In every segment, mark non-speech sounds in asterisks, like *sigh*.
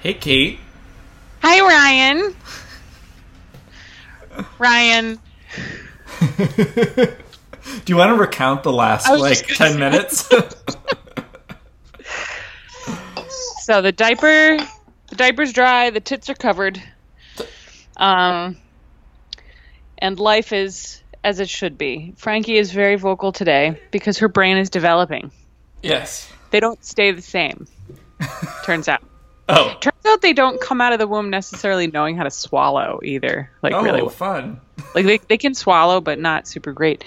Hey, Kate. Hi, Ryan. Ryan. *laughs* Do you want to recount the last like 10 say- minutes? *laughs* So the diaper, the diaper's dry. The tits are covered. Um, and life is as it should be. Frankie is very vocal today because her brain is developing. yes. They don't stay the same. Turns out. Oh. Turns out they don't come out of the womb necessarily knowing how to swallow either. Like Oh, really, fun. like they they can swallow, but not super great.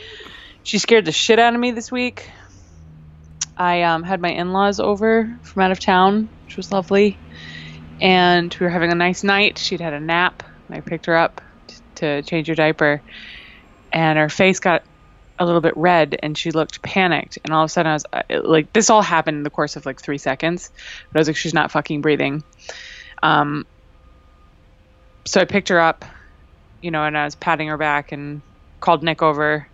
She scared the shit out of me this week. I um, had my in-laws over from out of town, which was lovely, and we were having a nice night. She'd had a nap, and I picked her up t- to change her diaper, and her face got a little bit red, and she looked panicked. And all of a sudden, I was uh, like, "This all happened in the course of like three seconds," but I was like, "She's not fucking breathing." Um, so I picked her up, you know, and I was patting her back and called Nick over.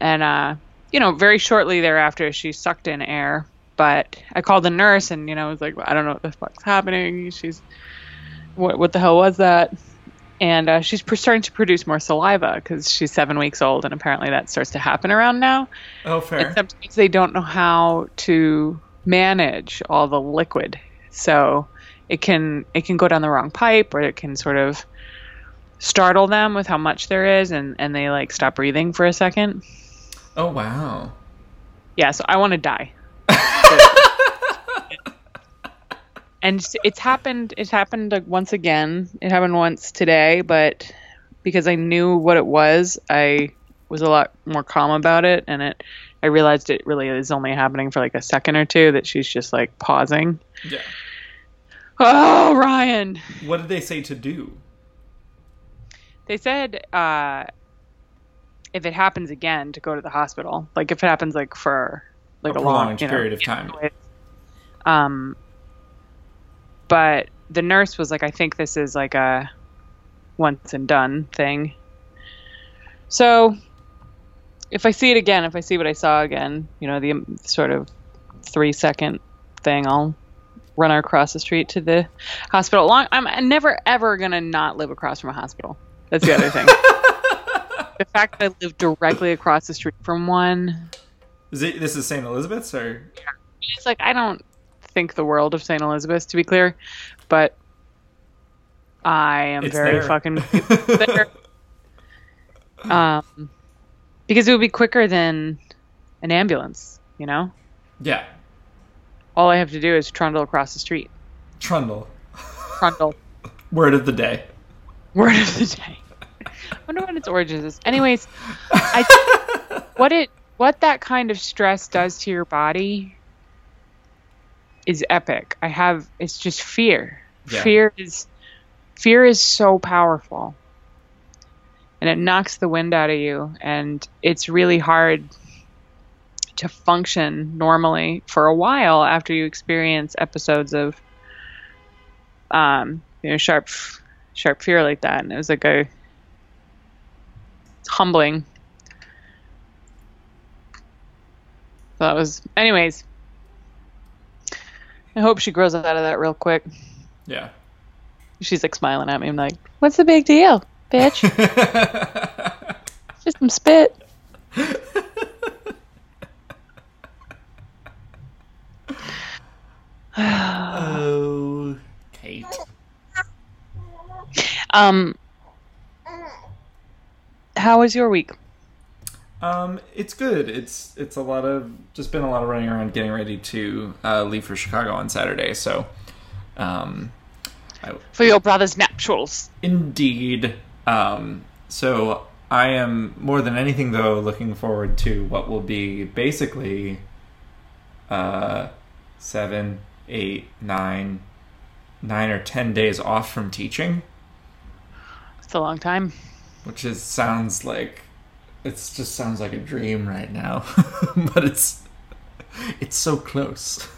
And, uh, you know, very shortly thereafter, she sucked in air. But I called the nurse and, you know, I was like, I don't know what the fuck's happening. She's, what, what the hell was that? And uh, she's starting to produce more saliva because she's seven weeks old. And apparently that starts to happen around now. Oh, fair. And sometimes they don't know how to manage all the liquid. So it can it can go down the wrong pipe or it can sort of startle them with how much there is and, and they like stop breathing for a second. Oh, wow. Yeah, so I want to die. *laughs* and it's- happened it's happened once again. It happened once today, but because I knew what it was, I was a lot more calm about it and it I realized it really is only happening for like a second or two that she's just like pausing. Yeah. Oh, Ryan. What did they say to do? They said uh, if it happens again, to go to the hospital. Like if it happens like for like A a, long you know, period of time. Um, but the nurse was like, I think this is like a once and done thing. So if I see it again, if I see what I saw again, you know, the um, sort of three second thing, I'll run across the street to the hospital. Long, I'm never ever gonna not live across from a hospital. That's the other thing. *laughs* the fact that I live directly across the street from one, Is it, this is St. Elizabeth's or? it's like I don't think the world of St. Elizabeth's to be clear, but I am It's very there. fucking *laughs* there. Um, because it would be quicker than an ambulance. You know, Yeah. all I have to do is trundle across the street. Trundle. Trundle. *laughs* Word of the day. Word of the day. I wonder what its origins is. Anyways, I *laughs* what it what that kind of stress does to your body is epic. I have it's just fear. Yeah. Fear is fear is so powerful. And it knocks the wind out of you and it's really hard to function normally for a while after you experience episodes of um you know sharp sharp fear like that and it was like a humbling so that was anyways i hope she grows out of that real quick. Yeah. she's like smiling at me. I'm like what's the big deal bitch? *laughs* Just some spit. Oh, Kate. *sighs* um how was your week Um, it's good. It's it's a lot of just been a lot of running around, getting ready to uh, leave for Chicago on Saturday. So, um, I, for your brother's nuptials indeed. Um, so I am more than anything though looking forward to what will be basically, uh, seven, eight, nine, nine or ten days off from teaching. it's a long time which is sounds like it's just sounds like a dream right now *laughs* but it's it's so close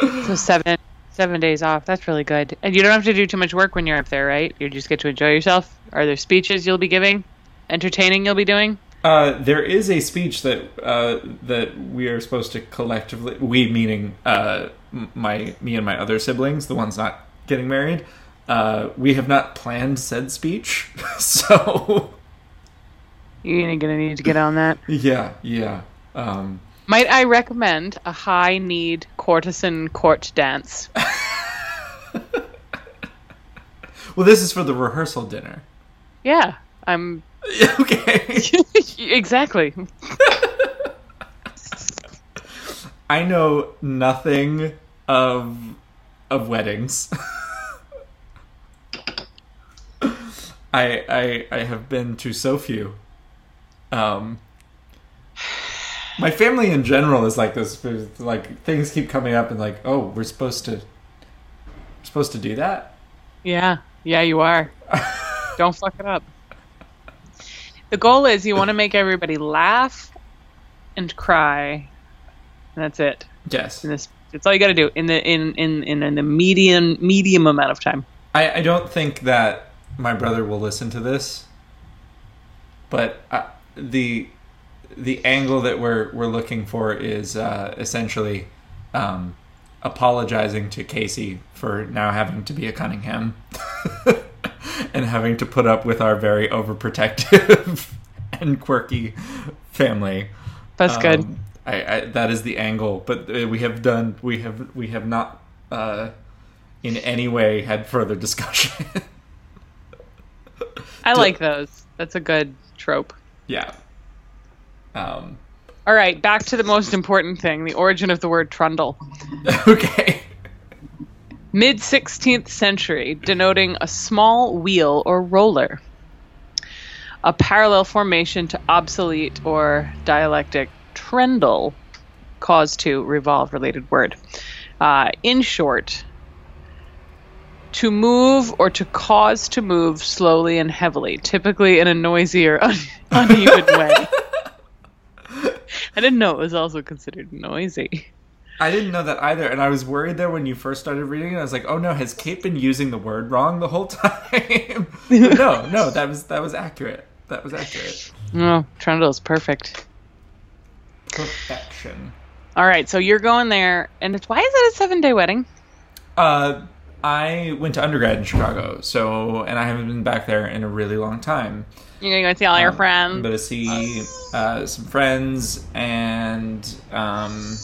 So seven seven days off. That's really good. And you don't have to do too much work when you're up there, right? You just get to enjoy yourself. Are there speeches you'll be giving? Entertaining you'll be doing? uh, there is a speech that uh, that we are supposed to collectively we meaning uh, my me and my other siblings, the ones not getting married, uh, we have not planned said speech. *laughs* so You're gonna need to get on that. *laughs* yeah, yeah. Um, Might I recommend a high need courtesan court dance? *laughs* well, this is for the rehearsal dinner. Yeah, I'm okay. exactly. I know nothing of of weddings. I I I have been to so few. Um my family in general is like this like things keep coming up and like, "Oh, we're supposed to we're supposed to do that?" Yeah, yeah, you are. *laughs* Don't fuck it up. The goal is you want to make everybody laugh and cry, and that's it. Yes. This, that's all you got to do in the in in in, in the medium medium amount of time. I, I don't think that my brother will listen to this, but uh, the the angle that we're we're looking for is uh, essentially um, apologizing to Casey for now having to be a Cunningham *laughs* and having to put up with our very overprotective *laughs* and quirky family. That's good. Um, I, I, that is the angle, but uh, we have done we have we have not uh, in any way had further discussion. *laughs* I like those. That's a good trope. yeah. Um, All right, back to the most important thing: the origin of the word trundle. *laughs* okay. Mid 16th century, denoting a small wheel or roller. A parallel formation to obsolete or dialectic trendle, cause to revolve related word. Uh, in short, to move or to cause to move slowly and heavily, typically in a noisy or *laughs* un- uneven way. I didn't know it was also considered noisy. I didn't know that either, and I was worried there when you first started reading it. I was like, "Oh no, has Kate been using the word wrong the whole *laughs* time?" No, no, that was that was accurate. That was accurate. Oh, trundle is perfect. Perfection. All right, so you're going there, and it's why is it a seven day wedding? Uh, I went to undergrad in Chicago, so and I haven't been back there in a really long time. You're gonna go see all your Um, friends. I'm gonna see uh, some friends, and um,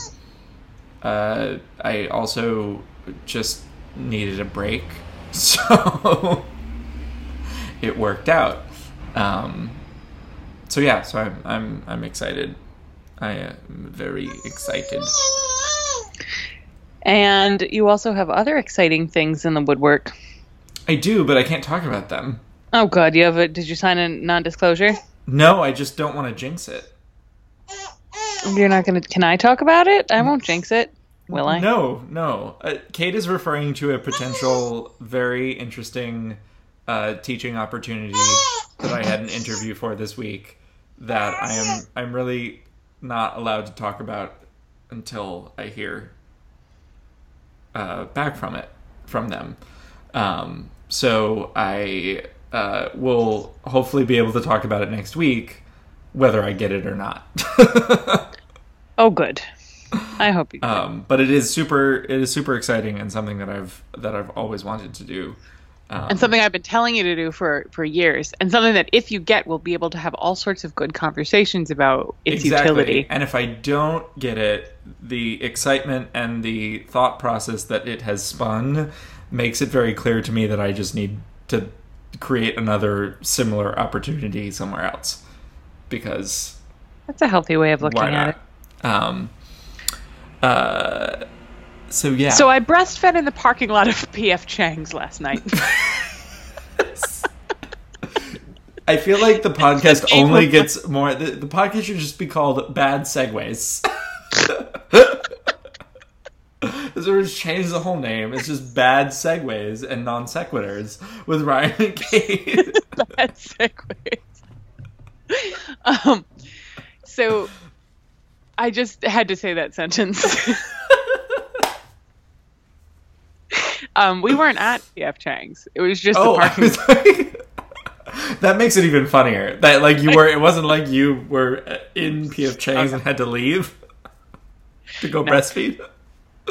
uh, I also just needed a break, *laughs* so it worked out. Um, so yeah, so I'm I'm I'm excited. I am very excited. And you also have other exciting things in the woodwork. I do, but I can't talk about them. Oh, God, you have a. Did you sign a non disclosure? No, I just don't want to jinx it. You're not gonna. Can I talk about it? I won't jinx it. Will I? No, no. Uh, Kate is referring to a potential very interesting uh, teaching opportunity that I had an interview for this week that I am I'm really not allowed to talk about until I hear uh, back from it from them. Um, so I uh, will hopefully be able to talk about it next week, whether I get it or not. *laughs* Oh, good. I hope you. um, but it is super it is super exciting and something that I've that I've always wanted to do. Um, and something I've been telling you to do for for years, and something that if you get, we'll be able to have all sorts of good conversations about its utility. And if I don't get it, the excitement and the thought process that it has spun makes it very clear to me that I just need to create another similar opportunity somewhere else. Because That's a healthy way of looking at it. Um, uh, so yeah. So I breastfed in the parking lot of *laughs* PF Chang's last night. *laughs* I feel like the podcast only gets more. The, the podcast should just be called "Bad Segways." *laughs* so we just change the whole name. It's just "Bad Segways" and non sequiturs with Ryan and Kate. That's segues. Um, so I just had to say that sentence. Um, we weren't at *laughs* PF Chang's. It was just oh, the parking. like, *laughs* that makes it even funnier. That like you were. It wasn't like you were in *laughs* PF Chang's and had to leave to go breastfeed.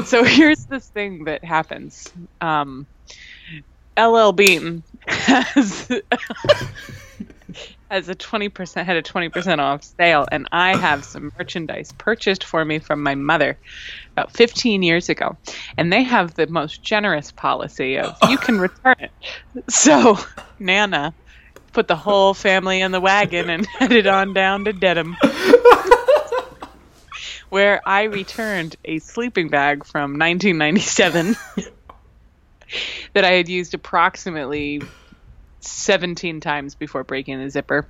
so here's this thing that happens. Um, LL Bean has has a twenty percent had a twenty percent off sale, and I have some merchandise purchased for me from my mother about fifteen years ago, and they have the most generous policy of you can return it. So Nana put the whole family in the wagon and *laughs* headed on down to Dedham. *laughs* Where I returned a sleeping bag from 1997 *laughs* that I had used approximately 17 times before breaking the zipper.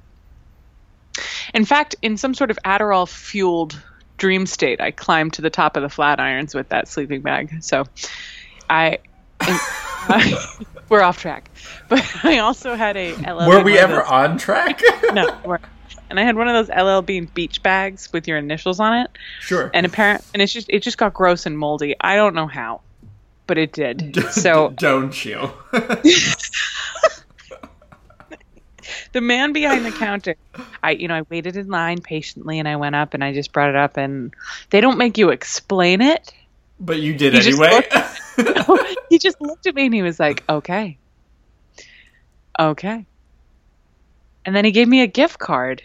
In fact, in some sort of Adderall fueled dream state, I climbed to the top of the Flatirons with that sleeping bag. So *laughs* I. we're off track. But I also had a LL Were we ever those- on track? *laughs* No. we're- And I had one of those LL Bean beach bags with your initials on it. sure. And apparent and it's just it just got gross and moldy. I don't know how. But it did. *laughs* So don't you? The man behind the counter i you know i waited in line patiently and i went up and i just brought it up and they don't make you explain it. But you did just anyway. *laughs* *laughs* he just looked at me and he was like okay. Okay. And then he gave me a gift card.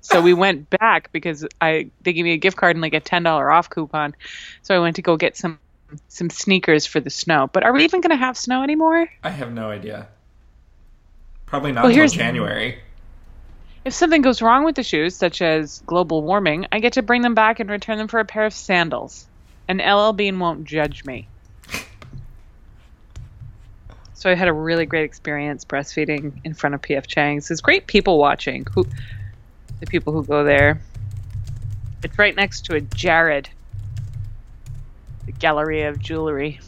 So we went back because i they gave me a gift card and like a $10 off coupon. So i went to go get some some sneakers for the snow. But are we even going to have snow anymore? I have no idea. Probably not Well, until January. If something goes wrong with the shoes, such as global warming, I get to bring them back and return them for a pair of sandals. And LL Bean won't judge me. So I had a really great experience breastfeeding in front of PF Chang's. There's great people watching. Who, the people who go there. It's right next to a Jared, the gallery of jewelry.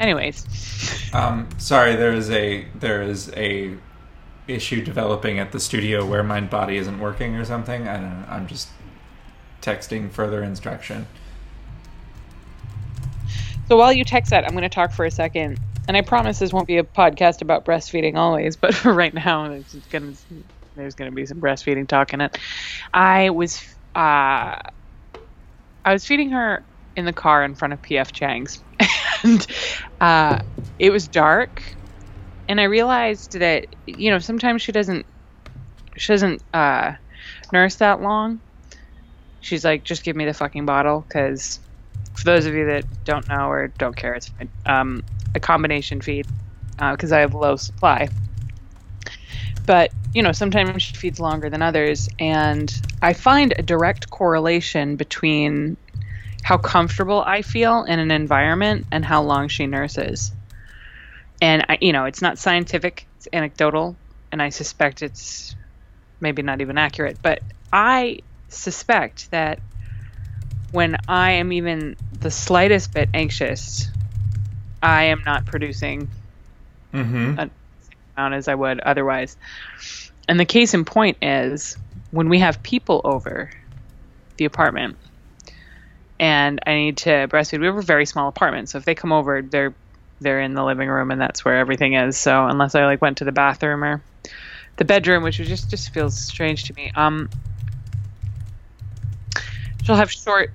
Anyways, Um, sorry, there is a there is a issue developing at the studio where my body isn't working or something. I don't know. I'm just texting further instruction. So while you text that, I'm going to talk for a second. And I promise this won't be a podcast about breastfeeding always, but *laughs* for right now, there's going to there's going to be some breastfeeding talk in it. I was uh, I was feeding her in the car in front of PF Chang's, *laughs* and uh, it was dark, and I realized that you know sometimes she doesn't she doesn't uh, nurse that long. She's like, just give me the fucking bottle, because for those of you that don't know or don't care, it's. Um, a combination feed because I have low supply. But you know, sometimes she feeds longer than others, and I find a direct correlation between how comfortable I feel in an environment and how long she nurses. And I, you know, it's not scientific; it's anecdotal, and I suspect it's maybe not even accurate. But I suspect that when I am even the slightest bit anxious, I am not producing Mm-hmm. amount as I would otherwise. And the case in point is when we have people over the apartment and I need to breastfeed. We have a very small apartment, so if they come over, they're they're in the living room and that's where everything is. So unless I like went to the bathroom or the bedroom, which just just feels strange to me. Um she'll have short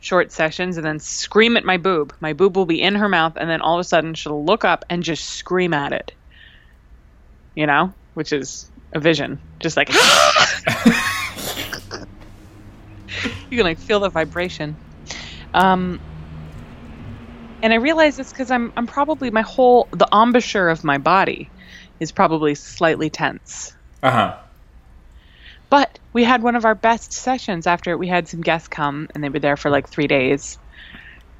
short sessions and then scream at my boob. My boob will be in her mouth and then all of a sudden she'll look up and just scream at it. You know, which is a vision. Just like *laughs* *laughs* you can like feel the vibration. Um and I realize it's because I'm I'm probably my whole the embouchure of my body is probably slightly tense. Uh huh. But we had one of our best sessions after we had some guests come and they were there for like three days.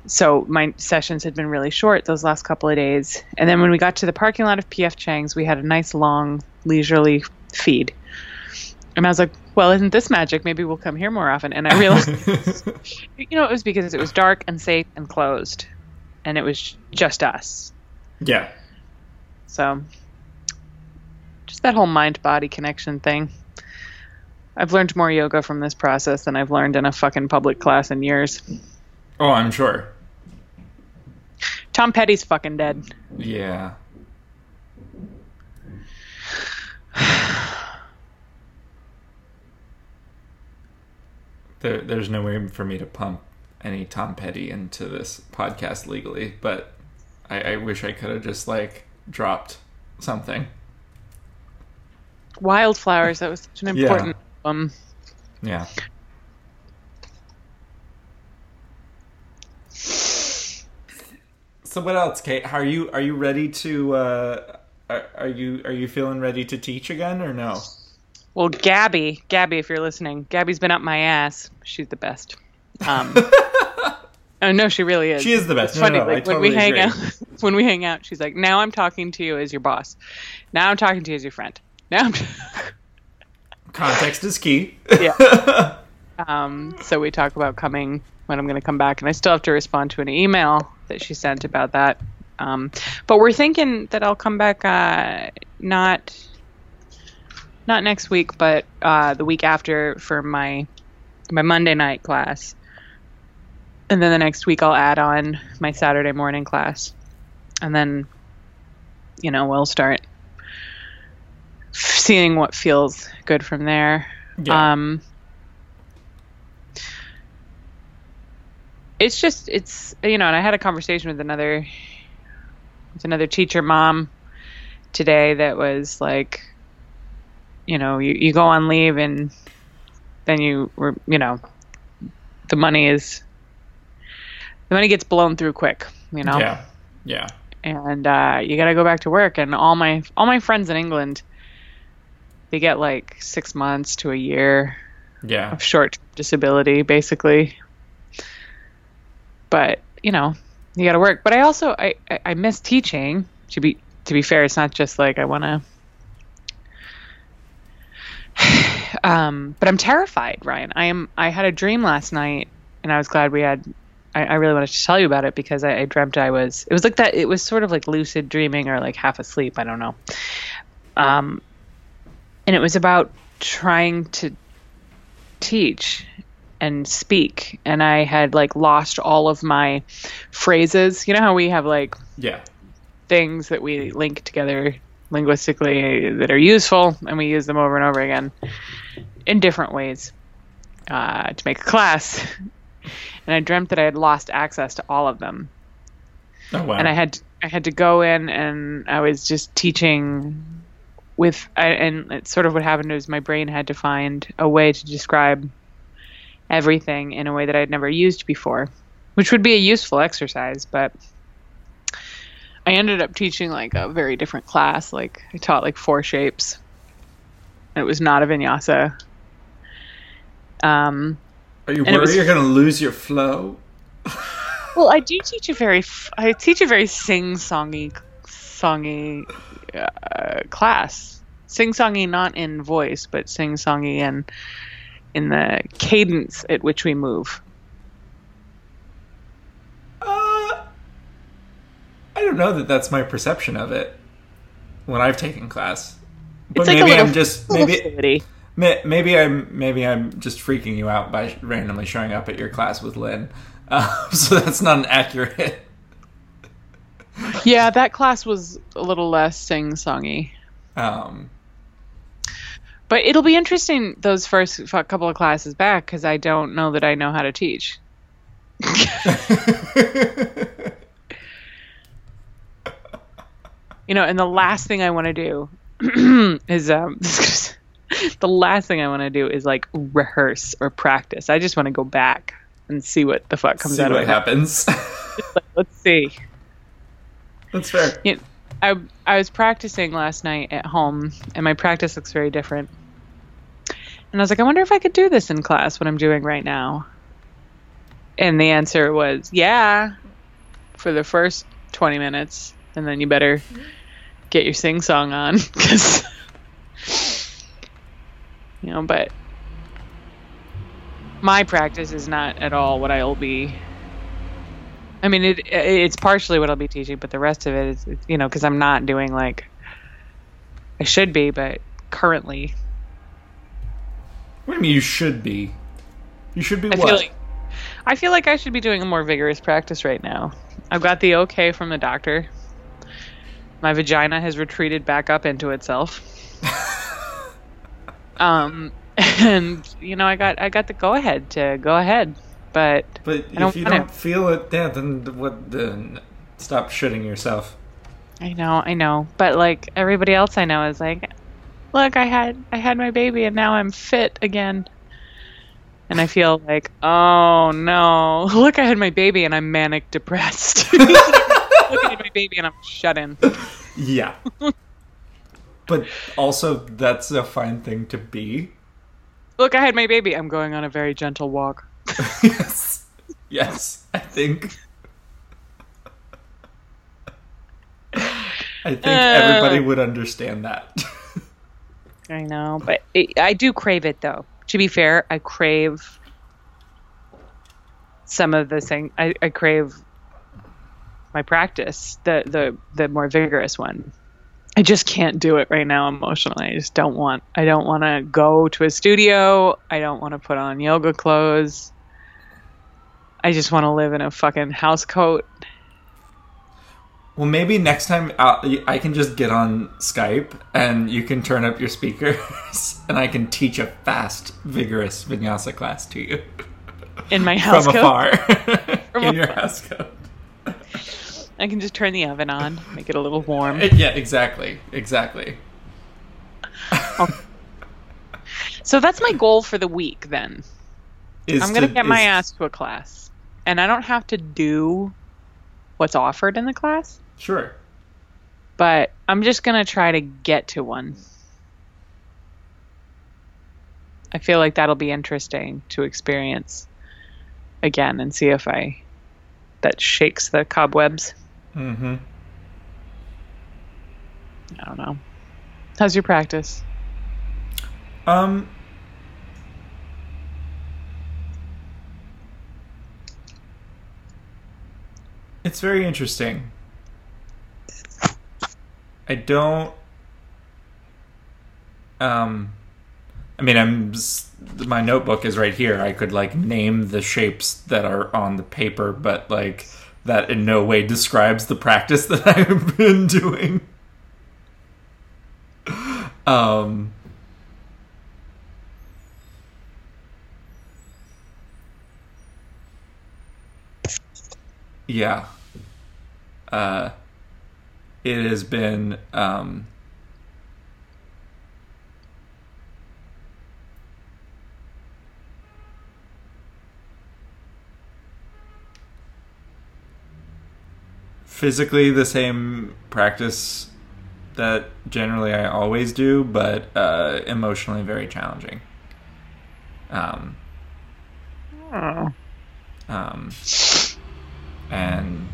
So my sessions had been really short those last couple of days. And then when we got to the parking lot of PF Chang's, we had a nice long leisurely feed. And I was like, well, isn't this magic? Maybe we'll come here more often. And I realized, *laughs* you know, it was because it was dark and safe and closed. And it was just us. yeah. So just that whole mind body connection thing. I've learned more yoga from this process than I've learned in a fucking public class in years. Oh, I'm sure. Tom Petty's fucking dead. Yeah. *sighs* *sighs* *sighs* There, there's no way for me to pump any Tom Petty into this podcast legally, but I, I wish I could have just like dropped something. Wildflowers. That was such an Yeah. important album. Yeah. So what else, Kate? How Are you are you ready to? Uh, are, are you are you feeling ready to teach again or no? Well, Gabby, Gabby, if you're listening, Gabby's been up my ass. She's the best. Um, *laughs* oh no, she really is. She is the best. It's No, funny. no, I like when we hang agree. out, *laughs* when we hang out, she's like, "Now I'm talking to you as your boss. Now I'm talking to you as your friend. Now I'm." *laughs* Context is key. Yeah. Um, so we talk about coming when I'm going to come back, and I still have to respond to an email that she sent about that. Um, but we're thinking that I'll come back uh, not not next week, but uh, the week after for my my Monday night class, and then the next week I'll add on my Saturday morning class, and then you know we'll start seeing what feels good from there. Yeah. Um, it's just it's you know, and I had a conversation with another with another teacher mom today that was like, you know, you, you go on leave and then you were you know, the money is the money gets blown through quick, you know Yeah. Yeah. and uh, you got to go back to work. And all my all my friends in England, they get like six months to a year Yeah. of short disability, basically. But you know, you got to work. But I also I, I I miss teaching. To be to be fair, it's not just like I want to. *sighs* Um, but I'm terrified, Ryan. I am. I had a dream last night, and I was glad we had. I, I really wanted to tell you about it because I, I dreamt I was. It was like that. It was sort of like lucid dreaming or like half asleep. I don't know. Um, and it was about trying to teach and speak and i had like lost all of my phrases you know how we have like Yeah. things that we link together linguistically that are useful and we use them over and over again in different ways uh, to make a class *laughs* and i dreamt that i had lost access to all of them Oh wow. and I had I had to go in and I was just teaching with I, and it's sort of what happened was my brain had to find a way to describe everything in a way that I'd never used before, which would be a useful exercise, but I ended up teaching like a very different class. Like I taught like four shapes. It was not a vinyasa. Um, Are you worried was- you're gonna lose your flow? *laughs* Well, I do teach a very, I teach a very sing-songy, songy uh, class. Sing-songy, not in voice, but sing-songy in in the cadence at which we move. Uh, I don't know that that's my perception of it when I've taken class. But like maybe little I'm just maybe maybe I'm maybe I'm just freaking you out by randomly showing up at your class with Lynn. Uh, *laughs* so that's not an accurate. *laughs* Yeah, that class was a little less sing-songy. Um, But it'll be interesting those first couple of classes back because I don't know that I know how to teach. *laughs* you know, and the last thing I want to do *clears throat* is um *laughs* the last thing I want to do is like rehearse or practice. I just want to go back and see what the fuck comes see out what of it. happens. *laughs* *laughs* Like, let's see. that's fair. You know, I I was practicing last night at home, and my practice looks very different. And I was like, I wonder if I could do this in class. What I'm doing right now. And the answer was, yeah, for the first 20 minutes, and then you better get your sing song on, *laughs* because you know. But my practice is not at all what I'll be I mean, it it's partially what I'll be teaching, but the rest of it is, you know, because I'm not doing like I should be, but currently What do you mean you should be? You should be I what? feel like I feel like I should be doing a more vigorous practice right now. I've got the okay from the doctor. My vagina has retreated back up into itself. um, *laughs* and you know, I got I got the go ahead to go ahead. but But if you don't feel it, yeah, then what? Then stop shitting yourself. I know, I know. But like everybody else I know is like, look, I had I had my baby and now I'm fit again. And I feel like, oh no, *laughs* look, I had my baby and I'm manic depressed. *laughs* look, at my baby and I'm shut in. Yeah. *laughs* but also, that's a fine thing to be. Look, I had my baby. I'm going on a very gentle walk. *laughs* yes. Yes, I think. I think uh. everybody would understand that. *laughs* I know, but it, I do crave it though. To be fair, I crave some of the thing. I, I crave my practice, the the the more vigorous one. I just can't do it right now emotionally. I just don't want. I don't want to go to a studio. I don't want to put on yoga clothes. I just want to live in a fucking house coat. Well, maybe next time I'll, I can just get on Skype and you can turn up your speakers *laughs* and I can teach a fast, vigorous vinyasa class to you in my *laughs* house from coat. afar *laughs* From in your afar. house coat. I can just turn the oven on, make it a little warm. Uh, yeah, exactly, exactly. Oh. So that's my goal for the week then. Is I'm gonna to- get my ass to a class, and I don't have to do what's offered in the class, Sure. but I'm just gonna try to get to one. I feel like that'll be interesting to experience again and see if I that shakes the cobwebs. Mm-hmm. I don't know. How's your practice? Um. It's very interesting. I don't. Um. I mean, I'm. My notebook is right here. I could like name the shapes that are on the paper, but like that in no way describes the practice *laughs* that I've been doing. Um. Yeah. Uh, it has been um, physically the same practice that generally I always do, but uh, emotionally very challenging. Um, um, and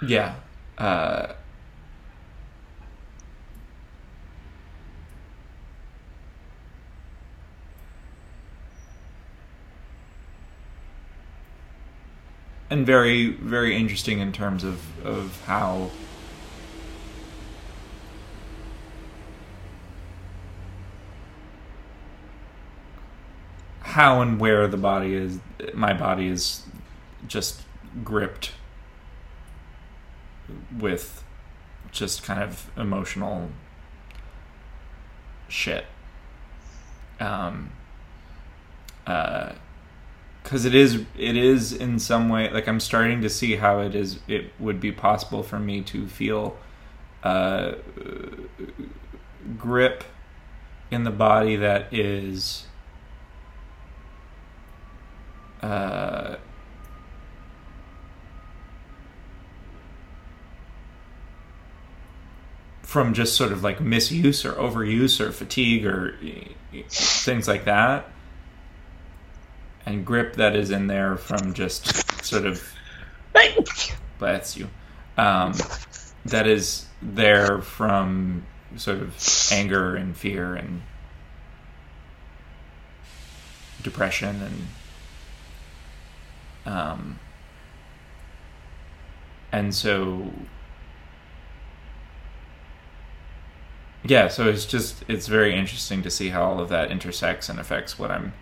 yeah, uh, and very very interesting in terms of of how how and where the body is my body is just gripped with just kind of emotional shit. Um uh because it is it is in some way like i'm starting to see how it is it would be possible for me to feel uh grip in the body that is uh, from just sort of like misuse or overuse or fatigue or things like that and grip that is in there from just sort of bless you. Um, that is there from sort of anger and fear and depression and um, and so yeah so it's just it's very interesting to see how all of that intersects and affects what i'm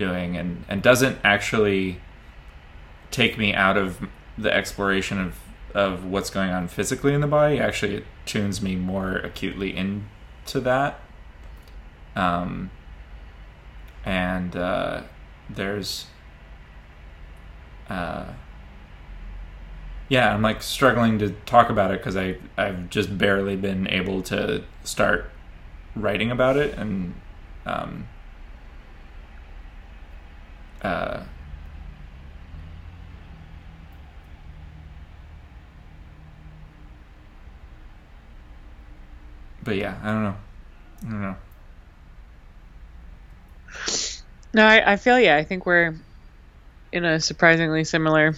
doing and and doesn't actually take me out of the exploration of of what's going on physically in the body. Actually it tunes me more acutely into that. Um, and uh, there's uh, yeah, I'm like struggling to talk about it because I I've just barely been able to start writing about it and um, uh, but yeah, I don't know. I don't know. No, I, I feel yeah. I think we're in a surprisingly similar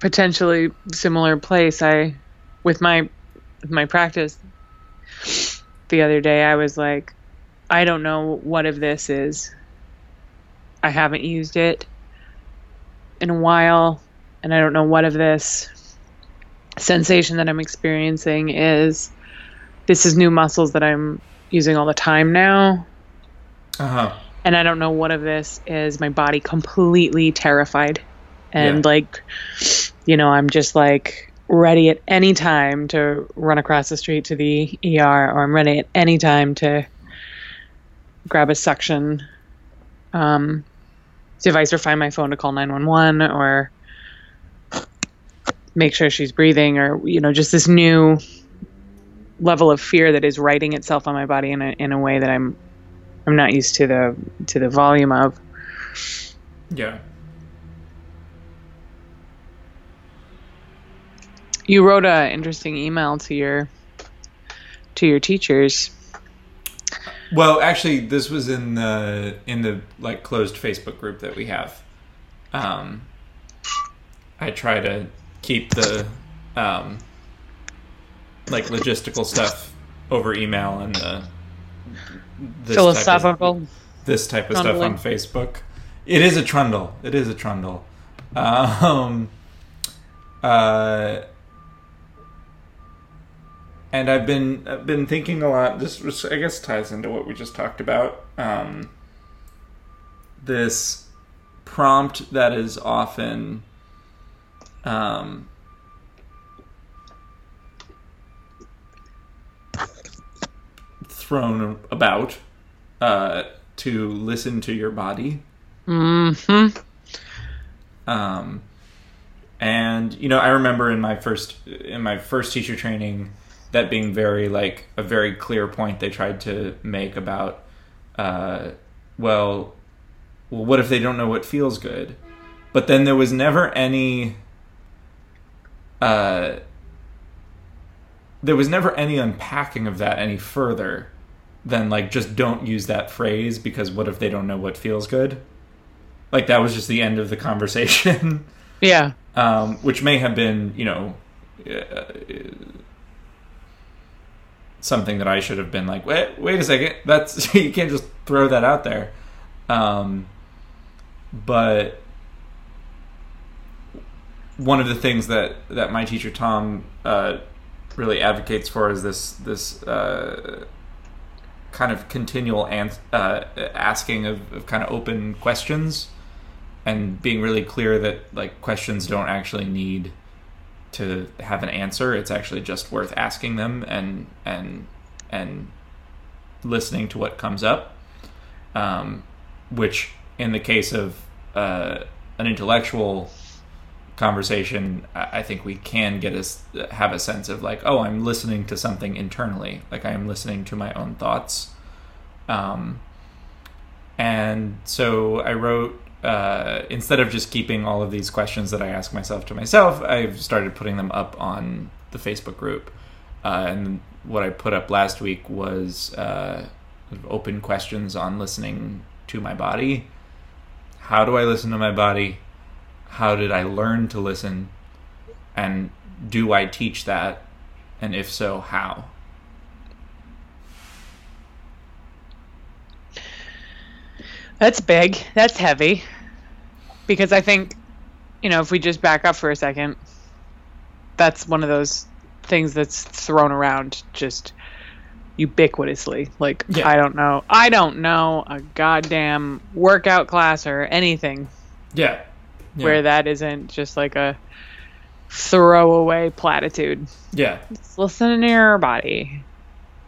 potentially similar place. I with my with my practice the other day I was like I don't know what of this is. I haven't used it in a while and I don't know what of this sensation that I'm experiencing is this is new muscles that I'm using all the time now. Uh-huh. And I don't know what of this is my body completely terrified. And Yeah. like, you know, I'm just like ready at any time to run across the street to the ER, or I'm ready at any time to grab a suction um, device or find my phone to call 911 or make sure she's breathing or, you know, just this new level of fear that is writing itself on my body in a, in a way that I'm I'm not used to the to the volume of. Yeah. You wrote a interesting email to your to your teachers. Well, actually, this was in the in the like closed Facebook group that we have. Um, I try to keep the um, like logistical stuff over email and the this type of- Philosophical. this type of stuff on Facebook. It is a trundle. It is a trundle. Um, uh, and I've been I've been thinking a lot. This I guess ties into what we just talked about. Um, this prompt that is often um, thrown about uh, to listen to your body. hmm Um, and you know, I remember in my first in my first teacher training that being very like a very clear point they tried to make about, uh, well, well, what if they don't know what feels good? But then there was never any. Uh, there was never any unpacking of that any further than like just don't use that phrase because what if they don't know what feels good? Like that was just the end of the conversation, *laughs* Yeah. um, which may have been, you know, uh, something that I should have been like, wait, wait a second, that's *laughs* you can't just throw that out there. Um, but one of the things that that my teacher Tom uh, really advocates for is this this uh, kind of continual ans- uh, asking of, of kind of open questions and being really clear that like questions don't actually need to have an answer. It's actually just worth asking them and and and listening to what comes up um, which in the case of uh, an intellectual conversation I think we can get us have a sense of like oh I'm listening to something internally. Like I am listening to my own thoughts. Um, and so I wrote uh, instead of just keeping all of these questions that I ask myself to myself I've started putting them up on the Facebook group uh, and what I put up last week was uh, open questions on listening to my body how do I listen to my body how did I learn to listen? And do I teach that? And if so, how? That's big. That's heavy. Because I think, you know, if we just back up for a second, that's one of those things that's thrown around just ubiquitously. Like, Yeah. I don't know. I don't know a goddamn workout class or anything Yeah. Yeah. where that isn't just like a throwaway platitude. Yeah. Just listen to your body.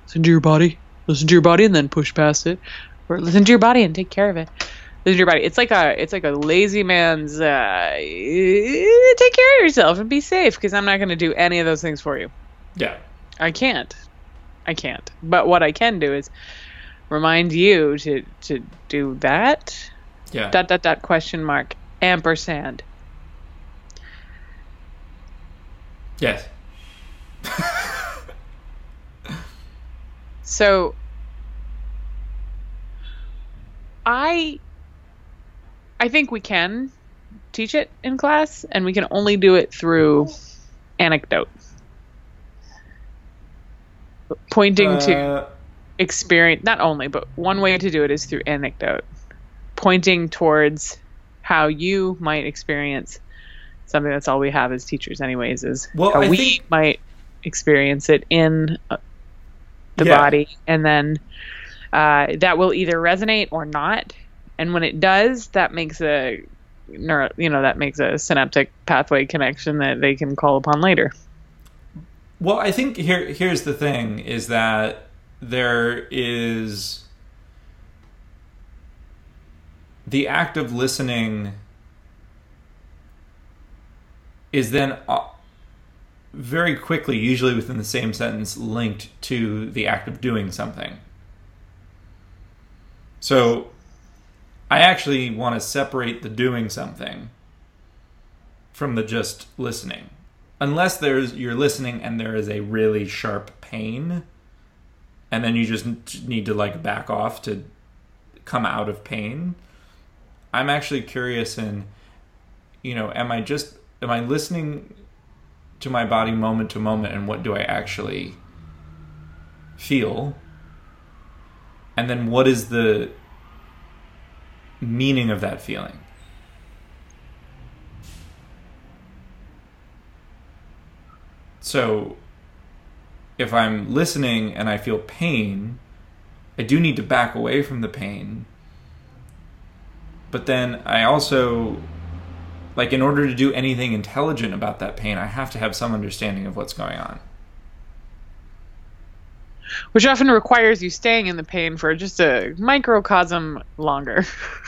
Listen to your body. Listen to your body and then push past it. Or listen to your body and take care of it. Listen to your body. It's like a it's like a lazy man's uh, take care of yourself and be safe because I'm not going to do any of those things for you. Yeah. I can't. I can't. But what I can do is remind you to to do that. Yeah. Dot dot dot question mark ampersand. yes. So I I think we can teach it in class and we can only do it through anecdote. Pointing to Uh, experience not only but one way to do it is through anecdote pointing towards how you might experience something that's all we have as teachers anyways is Well, how I we think- might experience it in uh, the Yeah. body and then uh, that will either resonate or not and when it does that makes a neuro, you know that makes a synaptic pathway connection that they can call upon later Well, I think here here's the thing is that there is the act of listening is then uh, very quickly, usually within the same sentence, linked to the act of doing something. So I actually want to separate the doing something from the just listening. Unless there's you're listening and there is a really sharp pain and then you just need to like back off to come out of pain. I'm actually curious in you know, am I just am I listening to my body moment to moment and what do I actually feel? And then what is the meaning of that feeling? So if I'm listening and I feel pain, I do need to back away from the pain. But then I also like in order to do anything intelligent about that pain, I have to have some understanding of what's going on. Which often requires you staying in the pain for just a microcosm longer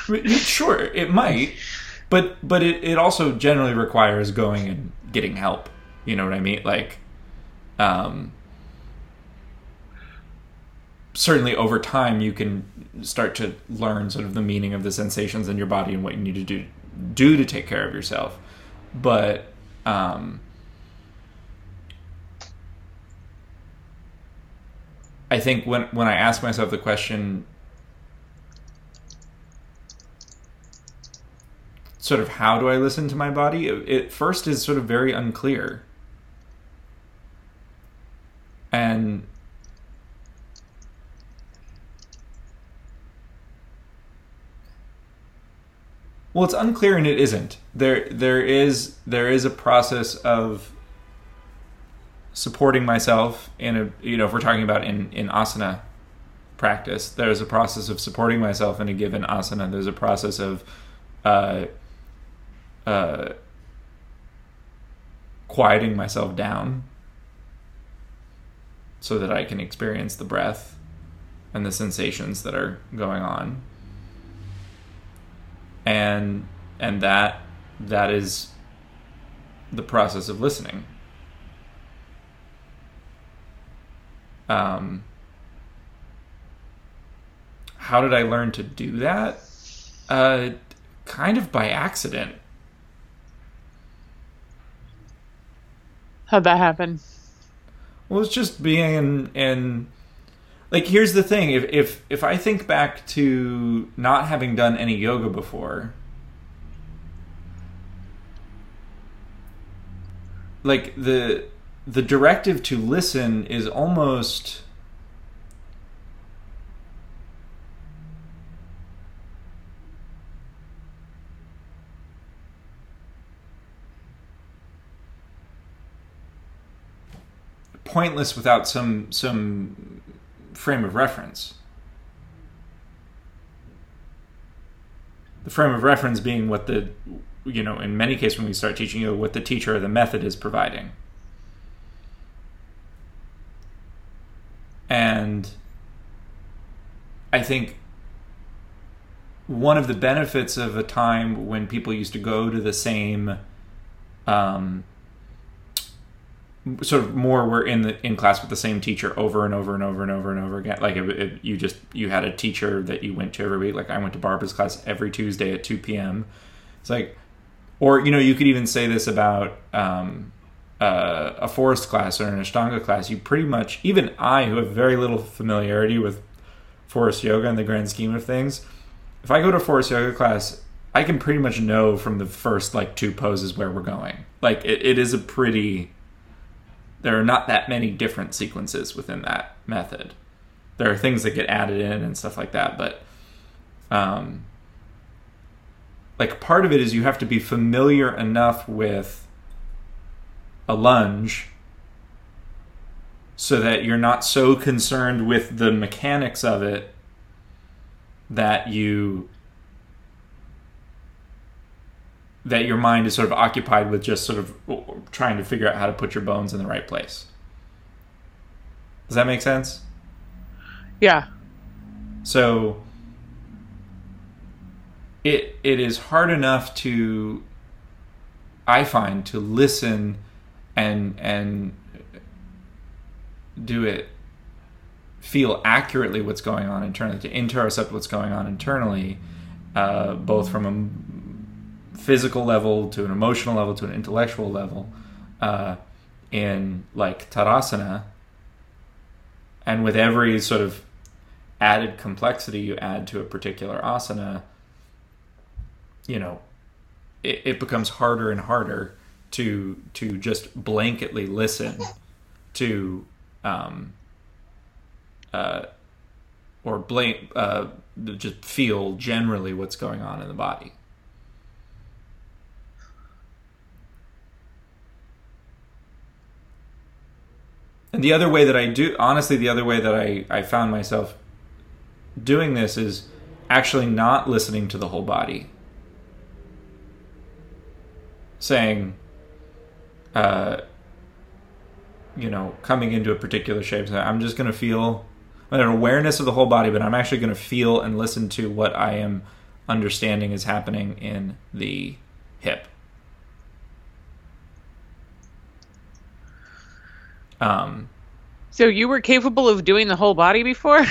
*laughs* sure, it might, but but it, it also generally requires going and getting help. You know what I mean? Like, um, certainly over time you can start to learn sort of the meaning of the sensations in your body and what you need to do do to take care of yourself. But um, I think when when I ask myself the question, sort of how do I listen to my body? It, it first is sort of very unclear, and well, it's unclear and it isn't. There there is there is a process of supporting myself in a you know if we're talking about in in asana practice there's a process of supporting myself in a given asana. There's a process of uh uh quieting myself down so that I can experience the breath and the sensations that are going on. And and that that is the process of listening um, how did I learn to do that? Uh, kind of by accident. how'd that happen Well, it's just being in, in like here's the thing if if if I think back to not having done any yoga before like the the directive to listen is almost pointless without some some frame of reference. The frame of reference being what the you know in many cases when we start teaching you what the teacher or the method is providing and i think one of the benefits of a time when people used to go to the same um, sort of more were in the in class with the same teacher over and over and over and over and over again. Like you just you had a teacher that you went to every week. Like i went to barbara's class every tuesday at 2 p.m it's like or you know you could even say this about um, uh, a Forrest class or an ashtanga class. You pretty much even i who have very little familiarity with Forrest yoga in the grand scheme of things if i go to Forrest yoga class i can pretty much know from the first like two poses where we're going like it, it is a pretty there are not that many different sequences within that method. There are things that get added in and stuff like that, but um, like part of it is you have to be familiar enough with a lunge so that you're not so concerned with the mechanics of it that you that your mind is sort of occupied with just sort of trying to figure out how to put your bones in the right place. Does that make sense? Yeah. So it it is hard enough to I find to listen and and do it feel accurately what's going on internally to intercept what's going on internally uh, both from a physical level to an emotional level to an intellectual level uh, in like Tarasana. And with every sort of added complexity you add to a particular asana, you know, it, it becomes harder and harder to to just blanketly listen to um, uh, or blame uh, just feel generally what's going on in the body. And the other way that I do, honestly, the other way that I, I found myself doing this is actually not listening to the whole body. Saying, uh, you know, coming into a particular shape, so I'm just going to feel an awareness of the whole body, but I'm actually going to feel and listen to what I am understanding is happening in the hip. Um, so you were capable of doing the whole body before? *laughs*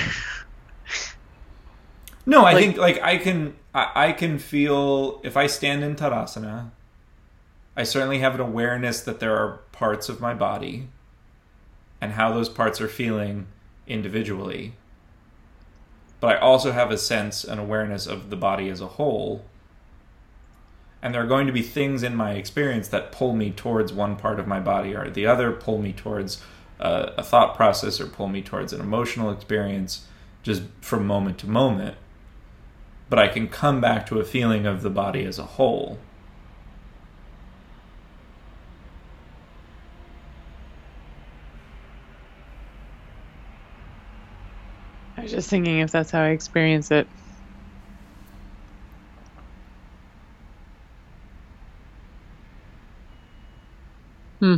no, I like, think like I can I, I can feel if I stand in Tadasana, I certainly have an awareness that there are parts of my body and how those parts are feeling individually. But I also have a sense and awareness of the body as a whole. And there are going to be things in my experience that pull me towards one part of my body or the other, pull me towards a, a thought process or pull me towards an emotional experience just from moment to moment. But I can come back to a feeling of the body as a whole. Was just thinking if that's how I experience it. Hmm.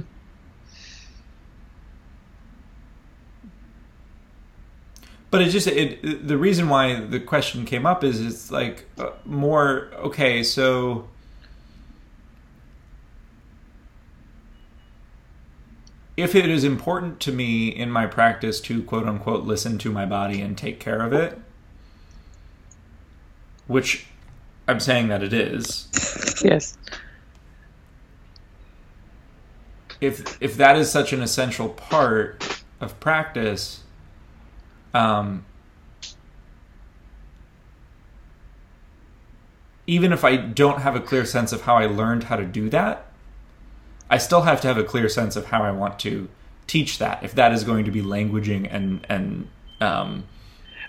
but it just it, the reason why the question came up is it's like uh, more okay so if it is important to me in my practice to quote unquote listen to my body and take care of it which i'm saying that it is. Yes. If if that is such an essential part of practice um, even if I don't have a clear sense of how I learned how to do that, I still have to have a clear sense of how I want to teach that. If that is going to be languaging and and um,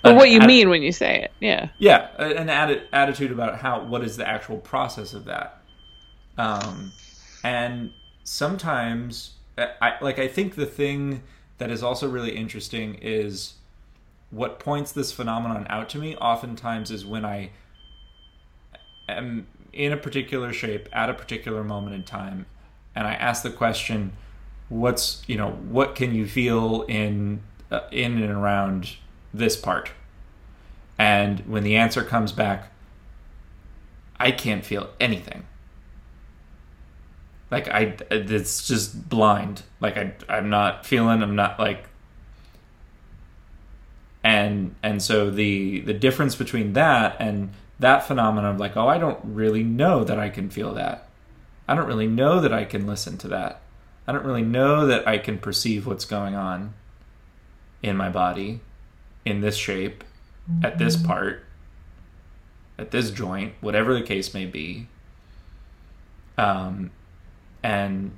but what you atti- mean when you say it, yeah, yeah, an atti- attitude about how what is the actual process of that, um, and sometimes I like I think the thing that is also really interesting is what points this phenomenon out to me oftentimes is when I am in a particular shape at a particular moment in time, and I ask the question, "What's you know what can you feel in uh, in and around this part?" And when the answer comes back, I can't feel anything. Like I, it's just blind. Like I, I'm not feeling. I'm not like. And and so the the difference between that and that phenomenon of like, oh, I don't really know that I can feel that. I don't really know that I can listen to that. I don't really know that I can perceive what's going on in my body, in this shape, at this part, at this joint, whatever the case may be. Um, and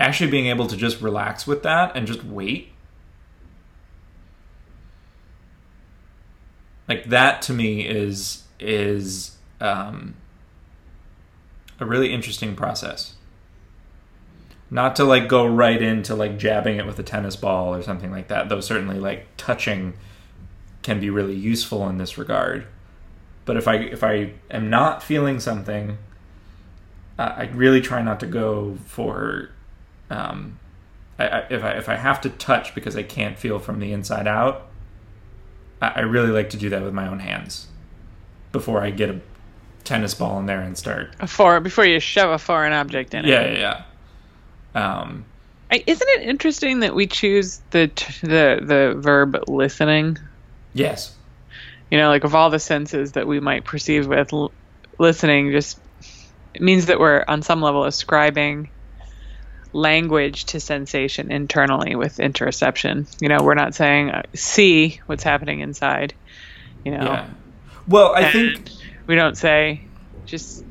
actually being able to just relax with that and just wait. Like that to me is is um, a really interesting process. Not to like go right into like jabbing it with a tennis ball or something like that, though certainly like touching can be really useful in this regard. But if I if I am not feeling something, I really try not to go for. Um, I, I, if I if I have to touch because I can't feel from the inside out, I, I really like to do that with my own hands before I get a tennis ball in there and start. A foreign before you shove a foreign object in Yeah, it. yeah, yeah. Um, I, isn't it interesting that we choose the t- the the verb listening? yes. You know, like of all the senses that we might perceive with l- listening, just it means that we're on some level ascribing language to sensation internally with interoception. You know, we're not saying uh, see what's happening inside. You know, Yeah. Well, I think And we don't say just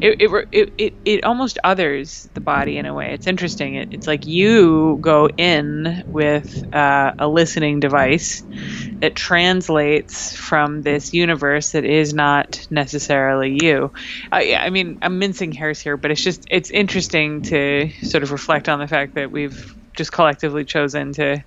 it, it it it almost others the body in a way. It's interesting. It, it's like you go in with uh, a listening device that translates from this universe that is not necessarily you. I, I mean, I'm mincing hairs here, but it's just it's interesting to sort of reflect on the fact that we've just collectively chosen to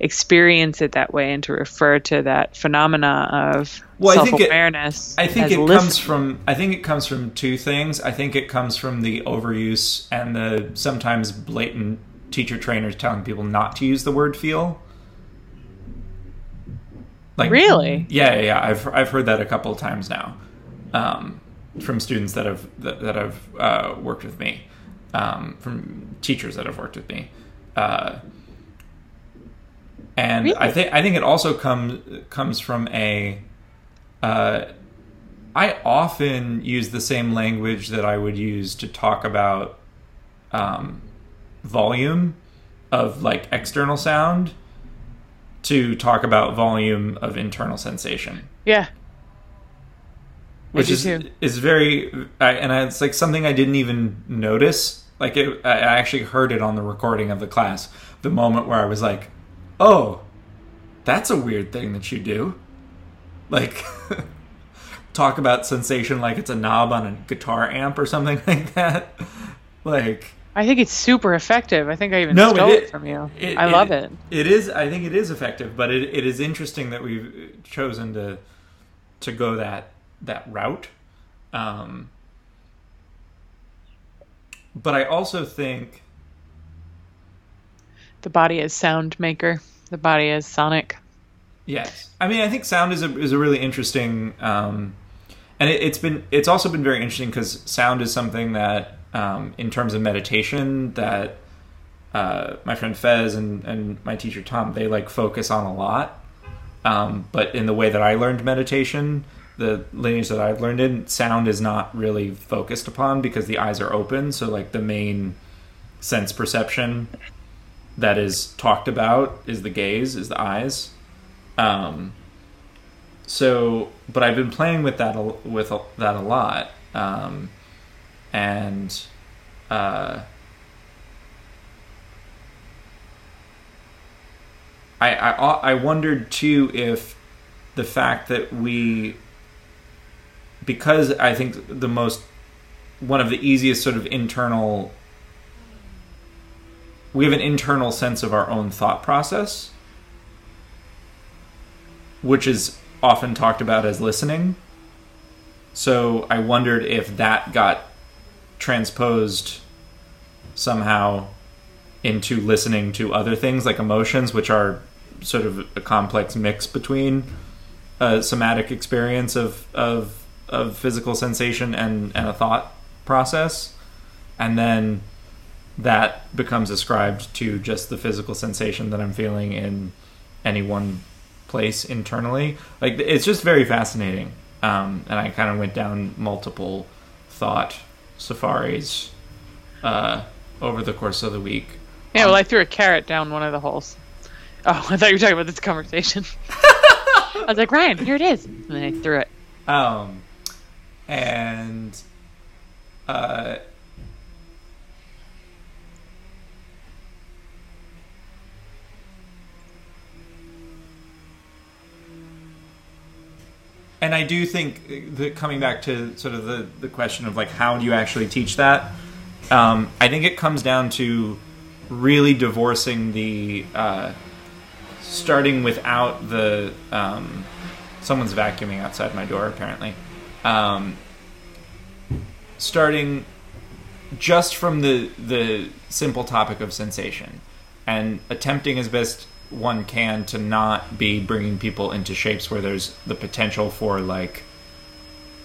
experience it that way and to refer to that phenomena of Well, I think it- self-awareness. I think it comes from I think it comes from two things. I think it comes from the overuse and the sometimes blatant teacher trainers telling people not to use the word feel. Like Really? Yeah, yeah, yeah. I've I've heard that a couple of times now, um, from students that have that, that have uh, worked with me, um, from teachers that have worked with me, uh, and I think I think it also comes comes from a. Uh, I often use the same language that I would use to talk about um, volume of like external sound to talk about volume of internal sensation Yeah. which is too. is very I, and I, it's like something I didn't even notice. Like it, I actually heard it on the recording of the class. The moment where I was like, "Oh, that's a weird thing that you do." Like *laughs* talk about sensation like it's a knob on a guitar amp or something *laughs* like that. Like I think it's super effective. I think I even No, it stole it, is- from you. it- I love it. It is. I think it is effective, but it, it is interesting that we've chosen to to go that that route. Um, but I also think The body is sound maker. The body is sonic. yes. I mean, I think sound is a is a really interesting, um, and it, it's been it's also been very interesting because sound is something that, um, in terms of meditation, that uh, my friend Fez and, and my teacher Tom they like focus on a lot. Um, but in the way that I learned meditation, the lineage that I've learned in, sound is not really focused upon because the eyes are open. So like the main sense perception that is talked about is the gaze, is the eyes. Um, so, but I've been playing with that a, with that a lot, um, and uh, I, I I wondered too if the fact that we because I think the most one of the easiest sort of internal we have an internal sense of our own thought process which is often talked about as listening. So I wondered if that got transposed somehow into listening to other things like emotions, which are sort of a complex mix between a somatic experience of of of physical sensation and and a thought process, and then that becomes ascribed to just the physical sensation that I'm feeling in any one place internally. Like it's just very fascinating, um, and I kind of went down multiple thought safaris uh, over the course of the week. Yeah, well, I threw a carrot down one of the holes. *laughs* Oh, I thought you were talking about this conversation. *laughs* I was like, Ryan, here it is. And then I threw it. Um, and uh, and I do think that coming back to sort of the, the question of like how do you actually teach that, um, I think it comes down to really divorcing the uh, starting without the um, someone's vacuuming outside my door apparently. Um, starting just from the the simple topic of sensation and attempting as best one can to not be bringing people into shapes where there's the potential for like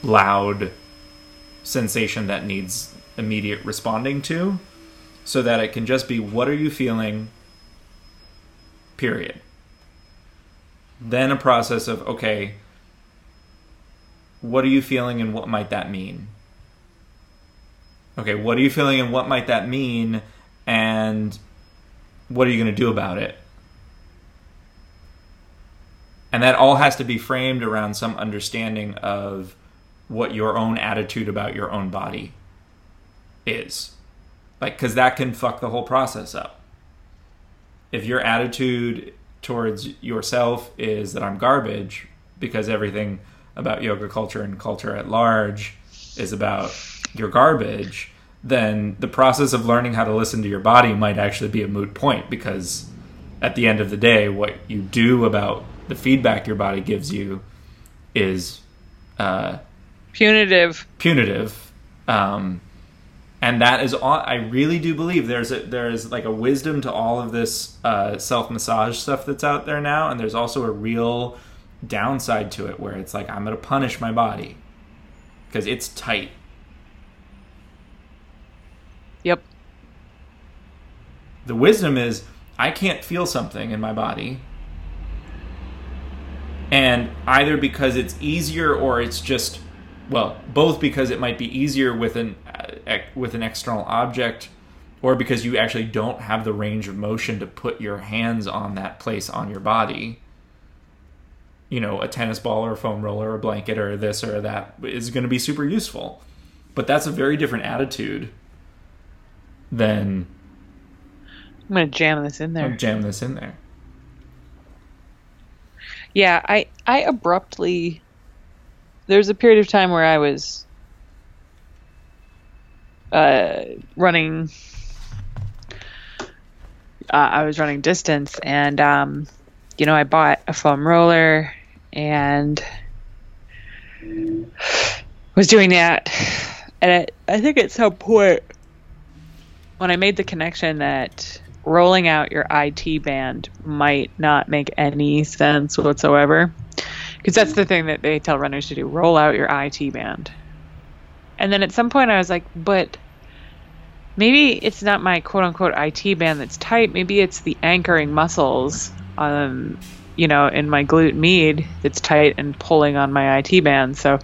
loud sensation that needs immediate responding to so that it can just be what are you feeling? Period. Then a process of okay what are you feeling and what might that mean? Okay what are you feeling and what might that mean? And what are you going to do about it and that all has to be framed around some understanding of what your own attitude about your own body is. Like, because that can fuck the whole process up. If your attitude towards yourself is that I'm garbage, because everything about yoga culture and culture at large is about your garbage, then the process of learning how to listen to your body might actually be a moot point because at the end of the day, what you do about the feedback your body gives you is uh, Punitive. punitive, um, and that is all. I really do believe there's a there is like a wisdom to all of this uh, self massage stuff that's out there now, and there's also a real downside to it where it's like I'm going to punish my body because it's tight. Yep. The wisdom is I can't feel something in my body. And either because it's easier or it's just well, both because it might be easier with an uh, with an external object or because you actually don't have the range of motion to put your hands on that place on your body. You know, a tennis ball or a foam roller or a blanket or this or that is going to be super useful. But that's a very different attitude than I'm gonna jam this in there. I'll jam this in there. Yeah, I I abruptly there was a period of time where I was uh, running uh, I was running distance and um, you know I bought a foam roller and was doing that. And I, I think at some point when I made the connection that rolling out your IT band might not make any sense whatsoever. Because that's the thing that they tell runners to do roll out your IT band. And then at some point I was like, but maybe it's not my quote unquote IT band that's tight. Maybe it's the anchoring muscles, um, you know, in my glute med that's tight and pulling on my IT band. So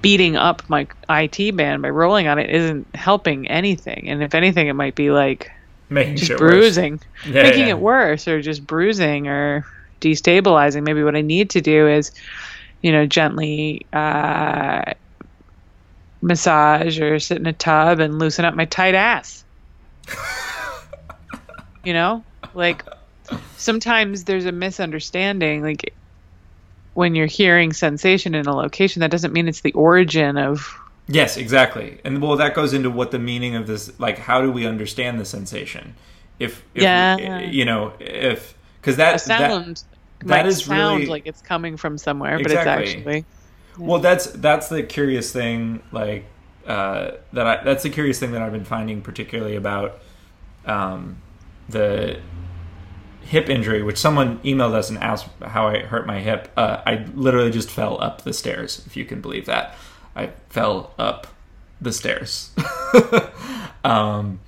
beating up my IT band by rolling on it isn't helping anything. And if anything, it might be like Making just bruising, Yeah, making yeah. it worse, or just bruising or destabilizing. Maybe what I need to do is, you know, gently uh, massage or sit in a tub and loosen up my tight ass. *laughs* you know, like sometimes there's a misunderstanding. Like when you're hearing sensation in a location, that doesn't mean it's the origin of Yes, exactly. And well, that goes into what the meaning of this, like, how do we understand the sensation? If, if Yeah. you know, if because that a sound. that might sound really- like it's coming from somewhere, Exactly. but it's actually Well, that's that's the curious thing. Like uh, that. I, that's the curious thing that I've been finding, particularly about um, the hip injury, which someone emailed us and asked how I hurt my hip. Uh, I literally just fell up the stairs, if you can believe that. I fell up the stairs. *laughs* um,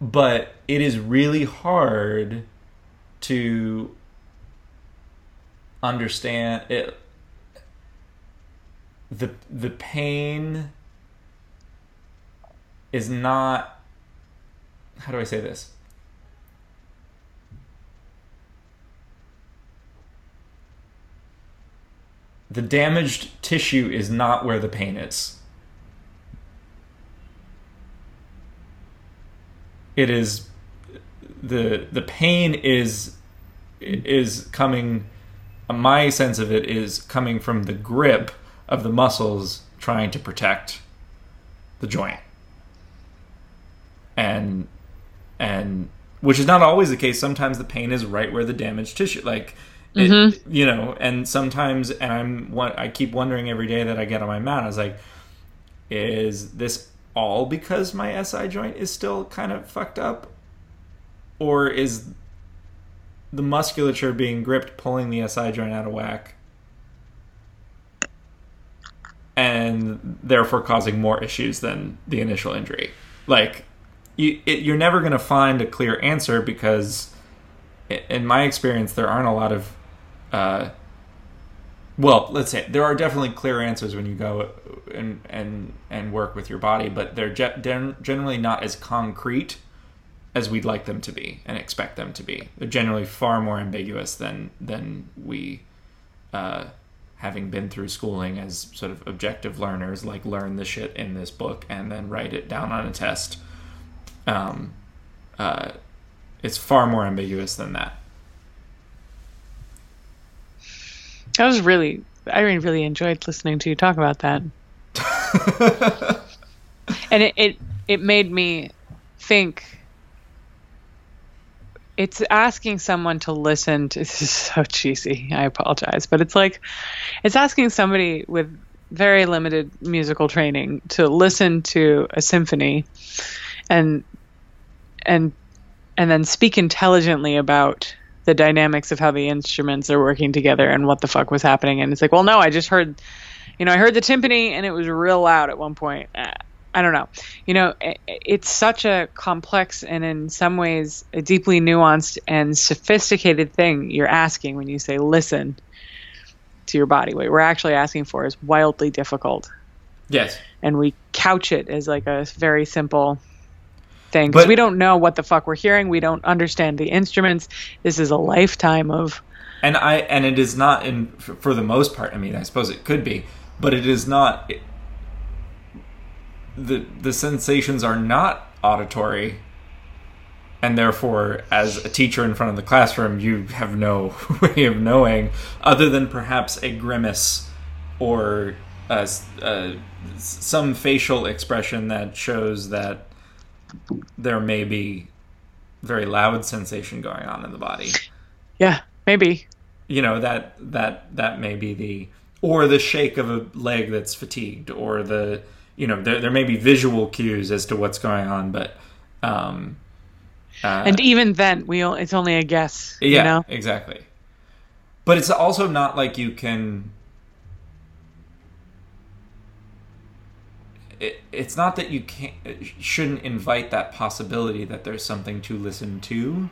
but it is really hard to understand it the the pain is not how do I say this? The damaged tissue is not where the pain is. It is the the pain is is coming my sense of it is coming from the grip of the muscles trying to protect the joint and and which is not always the case sometimes the pain is right where the damaged tissue like it, mm-hmm. you know and sometimes and i'm what i keep wondering every day that i get on my mat i was like is this all because my si joint is still kind of fucked up? Or is the musculature being gripped pulling the si joint out of whack? And therefore causing more issues than the initial injury. Like you, it, you're never going to find a clear answer because in my experience there aren't a lot of uh, well let's say there are definitely clear answers when you go and and and work with your body but they're ge- generally not as concrete as we'd like them to be and expect them to be they're generally far more ambiguous than than we uh, having been through schooling as sort of objective learners like learn the shit in this book and then write it down on a test um, uh, it's far more ambiguous than that. I was really, I really enjoyed listening to you talk about that. *laughs* and it, it, it made me think it's asking someone to listen to *laughs* this is so cheesy i apologize but it's like it's asking somebody with very limited musical training to listen to a symphony and and and then speak intelligently about the dynamics of how the instruments are working together and what the fuck was happening. And it's like well no i just heard you know i heard the timpani and it was real loud at one point. Uh, i don't know. You know it, it's such a complex and in some ways a deeply nuanced and sophisticated thing you're asking when you say listen to your body. What we're actually asking for is wildly difficult. Yes. And we couch it as like a very simple thing because we don't know what the fuck we're hearing. We don't understand the instruments. This is a lifetime of. And I and it is not in for the most part. I mean, I suppose it could be, but it is not. It, the the sensations are not auditory and therefore as a teacher in front of the classroom you have no *laughs* way of knowing other than perhaps a grimace or a, a, some facial expression that shows that there may be very loud sensation going on in the body. Yeah, maybe. You know that that that may be the or the shake of a leg that's fatigued or the you know there there may be visual cues as to what's going on, but um, uh, and even then we it's only a guess. Yeah, you know? exactly. But it's also not like you can it, it's not that you can't shouldn't invite that possibility that there's something to listen to.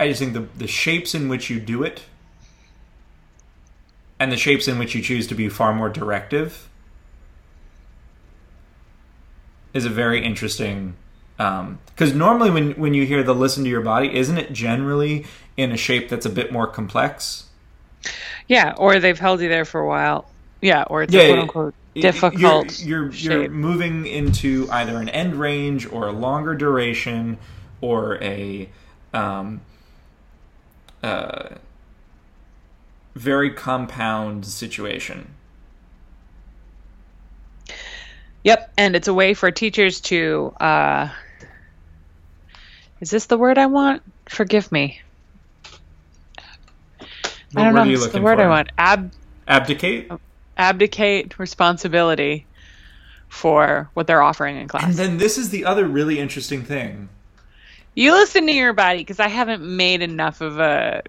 I just think the the shapes in which you do it and the shapes in which you choose to be far more directive is a very interesting because um, normally when when you hear the listen to your body isn't it generally in a shape that's a bit more complex yeah or they've held you there for a while yeah, or it's yeah, a quote unquote difficult. You're you're, you're, moving into either an end range or a longer duration or a um, uh, very compound situation. Yep, and it's a way for teachers to. Uh, is this the word I want? Forgive me. What I don't know. are you What's the word for? I want? Ab Abdicate. Abdicate responsibility for what they're offering in class. And then this is the other really interesting thing. you listen to your body because I haven't made enough of a.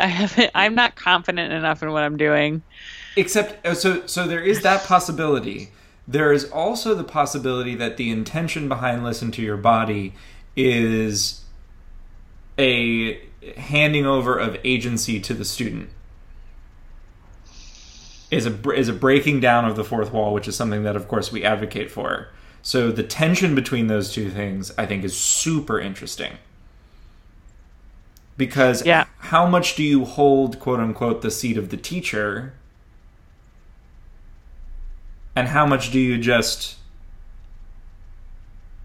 I haven't. I'm not confident enough in what I'm doing. Except, uh, so so there is that possibility. There is also the possibility that the intention behind listen to your body is a handing over of agency to the student. Is a is a breaking down of the fourth wall, which is something that, of course, we advocate for. So the tension between those two things, I think, is super interesting. Because Yeah. how much do you hold, quote unquote, the seat of the teacher? And how much do you just.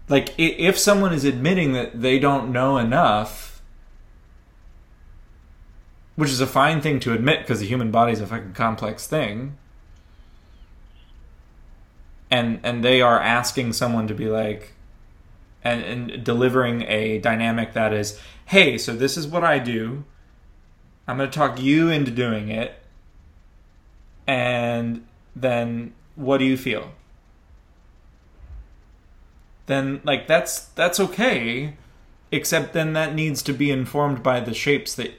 Like, if someone is admitting that they don't know enough, which is a fine thing to admit because the human body is a fucking complex thing, and and they are asking someone to be like, and, and delivering a dynamic that is, hey, so this is what I do. I'm going to talk you into doing it. And then what do you feel? Then like that's that's okay, except then that needs to be informed by the shapes that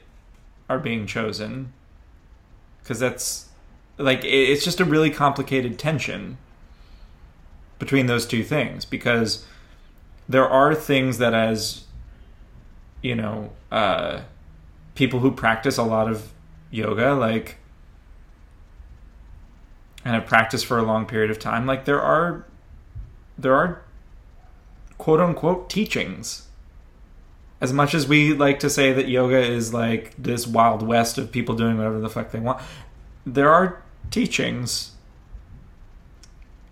are being chosen. Cuz that's like it's just a really complicated tension between those two things because there are things that as you know uh, people who practice a lot of yoga like and have practiced for a long period of time like there are there are quote unquote teachings as much as we like to say that yoga is like this wild west of people doing whatever the fuck they want there are teachings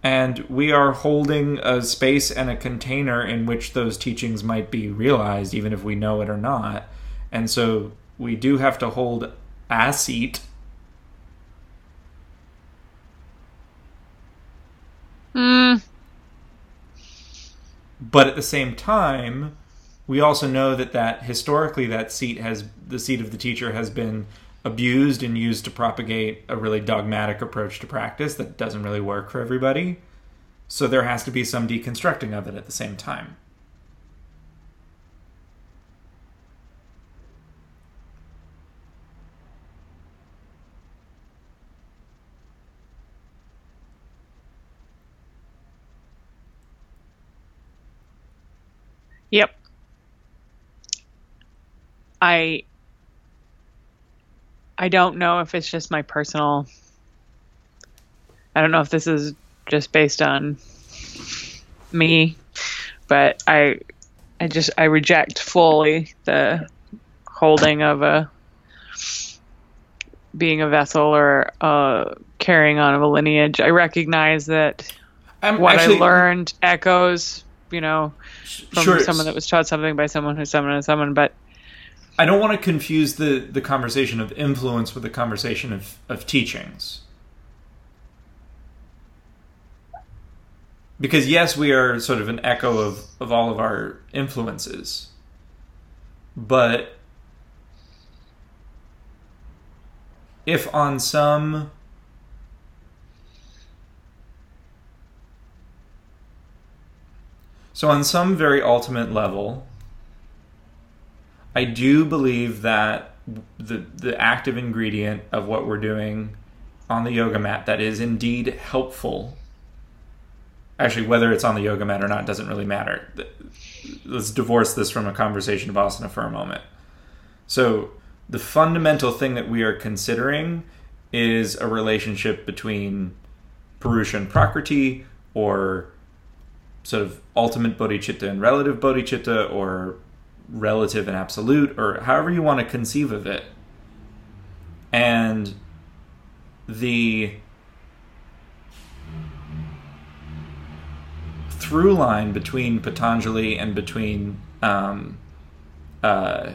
and we are holding a space and a container in which those teachings might be realized, even if we know it or not. And so we do have to hold a seat. Hmm. But at the same time, we also know that that historically that seat has the seat of the teacher has been abused and used to propagate a really dogmatic approach to practice that doesn't really work for everybody. So there has to be some deconstructing of it at the same time. Yep. I I don't know if it's just my personal I don't know if this is just based on me, but I I just I reject fully the holding of a being a vessel or uh, carrying on of a lineage. I recognize that I'm what actually- I learned echoes, you know, from Sure. someone that was taught something by someone who's who summoned someone, but I don't want to confuse the, the conversation of influence with the conversation of, of teachings. Because, yes, we are sort of an echo of, of all of our influences. But if on some so on some very ultimate level I do believe that the the active ingredient of what we're doing on the yoga mat that is indeed helpful. Actually, whether it's on the yoga mat or not doesn't really matter. Let's divorce this from a conversation of asana for a moment. So, the fundamental thing that we are considering is a relationship between Purusha and Prakriti, or sort of ultimate bodhicitta and relative bodhicitta, or relative and absolute, or however you want to conceive of it. And the through line between Patanjali and between um, uh,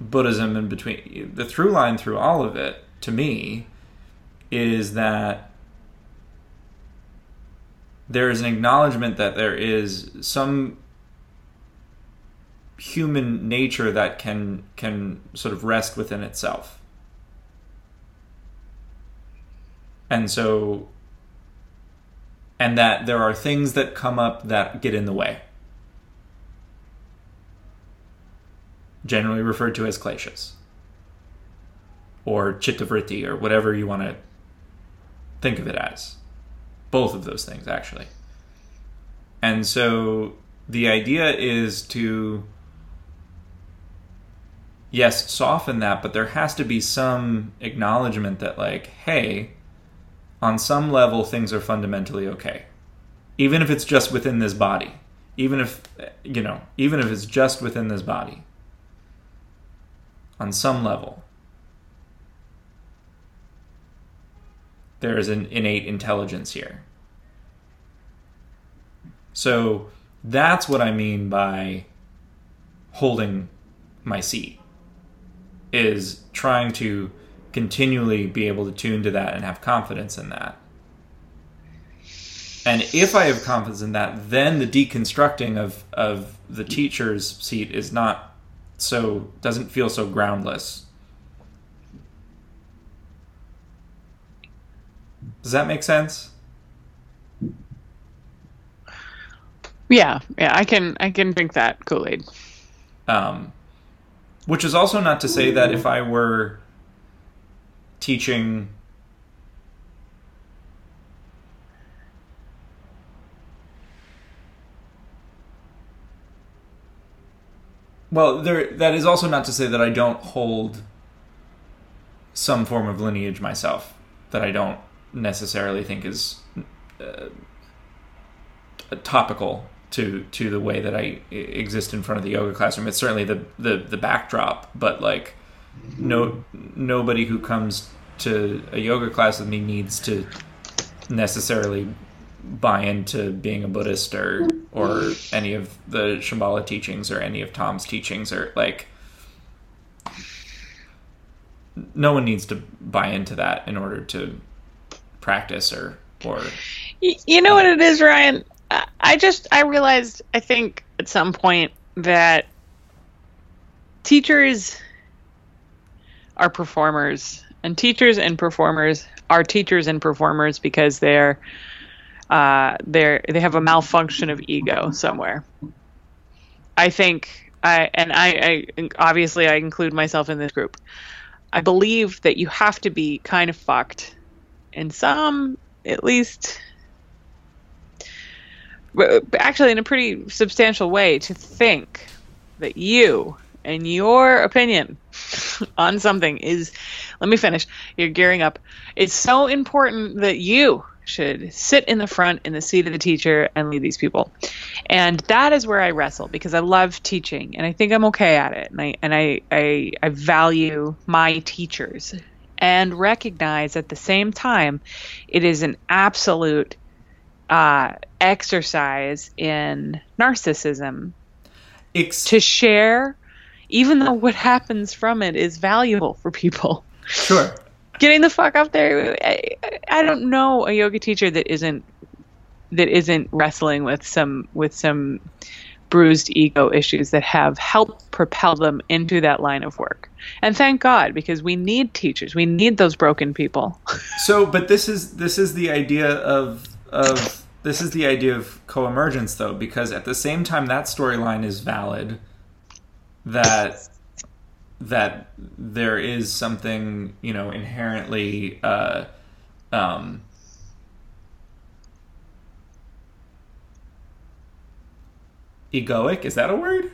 Buddhism and between the through line through all of it to me is that there is an acknowledgement that there is some human nature that can can sort of rest within itself. And so and that there are things that come up that get in the way. Generally referred to as kleshas or chittavritti or whatever you want to think of it as. Both of those things, actually. And so the idea is to yes, soften that, but there has to be some acknowledgement that, like, hey, on some level, things are fundamentally okay. Even if it's just within this body. Even if, you know, even if it's just within this body. On some level. there is an innate intelligence here. So that's what I mean by holding my seat is trying to continually be able to tune to that and have confidence in that. And if I have confidence in that, then the deconstructing of, of the teacher's seat is not so doesn't feel so groundless Does that make sense? Yeah, yeah, I can I can drink that Kool Aid. Um, which is also not to say that if I were teaching well there that is also not to say that i don't hold some form of lineage myself that i don't necessarily think is uh, topical to to the way that I exist in front of the yoga classroom. It's certainly the the, the backdrop, but like no nobody who comes to a yoga class with me needs to necessarily buy into being a Buddhist or or any of the Shambhala teachings or any of Tom's teachings or like no one needs to buy into that in order to practice or or you know what it is ryan i just i realized i think at some point that teachers are performers and teachers and performers are teachers and performers because they're uh, they're they have a malfunction of ego somewhere. I think i and I, I obviously i include myself in this group. I believe that you have to be kind of fucked in some, at least, actually in a pretty substantial way, to think that you and your opinion *laughs* on something is, let me finish, you're gearing up. It's so important that you should sit in the front in the seat of the teacher and lead these people. And that is where I wrestle because I love teaching and I think I'm okay at it. And I and I I, I value my teachers and recognize at the same time it is an absolute uh, exercise in narcissism Ex- to share, even though what happens from it is valuable for people. Sure. Getting the fuck up there. I, I don't know a yoga teacher that isn't that isn't wrestling with some with some bruised ego issues that have helped propel them into that line of work. And thank God because we need teachers. We need those broken people. *laughs* so, but this is this is the idea of of this is the idea of co-emergence though because at the same time that storyline is valid that that there is something, you know, inherently uh um egoic. Is that a word?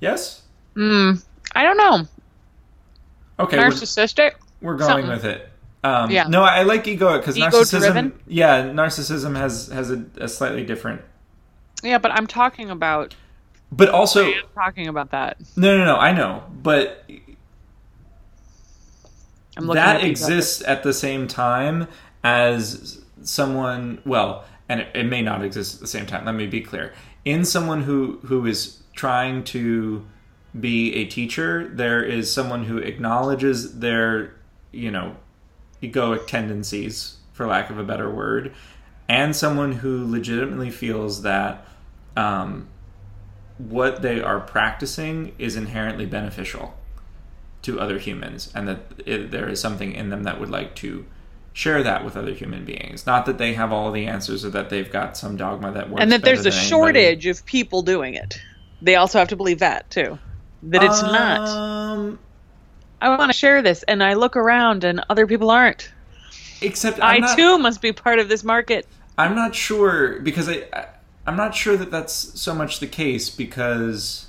Yes? Mm, I don't know. Okay. Narcissistic? We're, we're going Something. with it. Um, yeah. No, I like egoic because narcissism. Driven? Yeah, narcissism has has a, a, slightly different. Yeah, but I'm talking about. But also, I am talking about that. No, no, no. I know, but that exists at the same time as someone. Well, and it, it may not exist at the same time. Let me be clear. In someone who who is trying to be a teacher, there is someone who acknowledges their, you know, egoic tendencies, for lack of a better word, and someone who legitimately feels that um, what they are practicing is inherently beneficial to other humans, and that it, there is something in them that would like to share that with other human beings. Not that they have all the answers or that they've got some dogma that works. and that there's a anybody. shortage of people doing it. They also have to believe that too. That it's not. I want to share this, and I look around, and other people aren't. except i I'm not, too must be part of this market. I'm not sure because I, I I'm not sure that that's so much the case because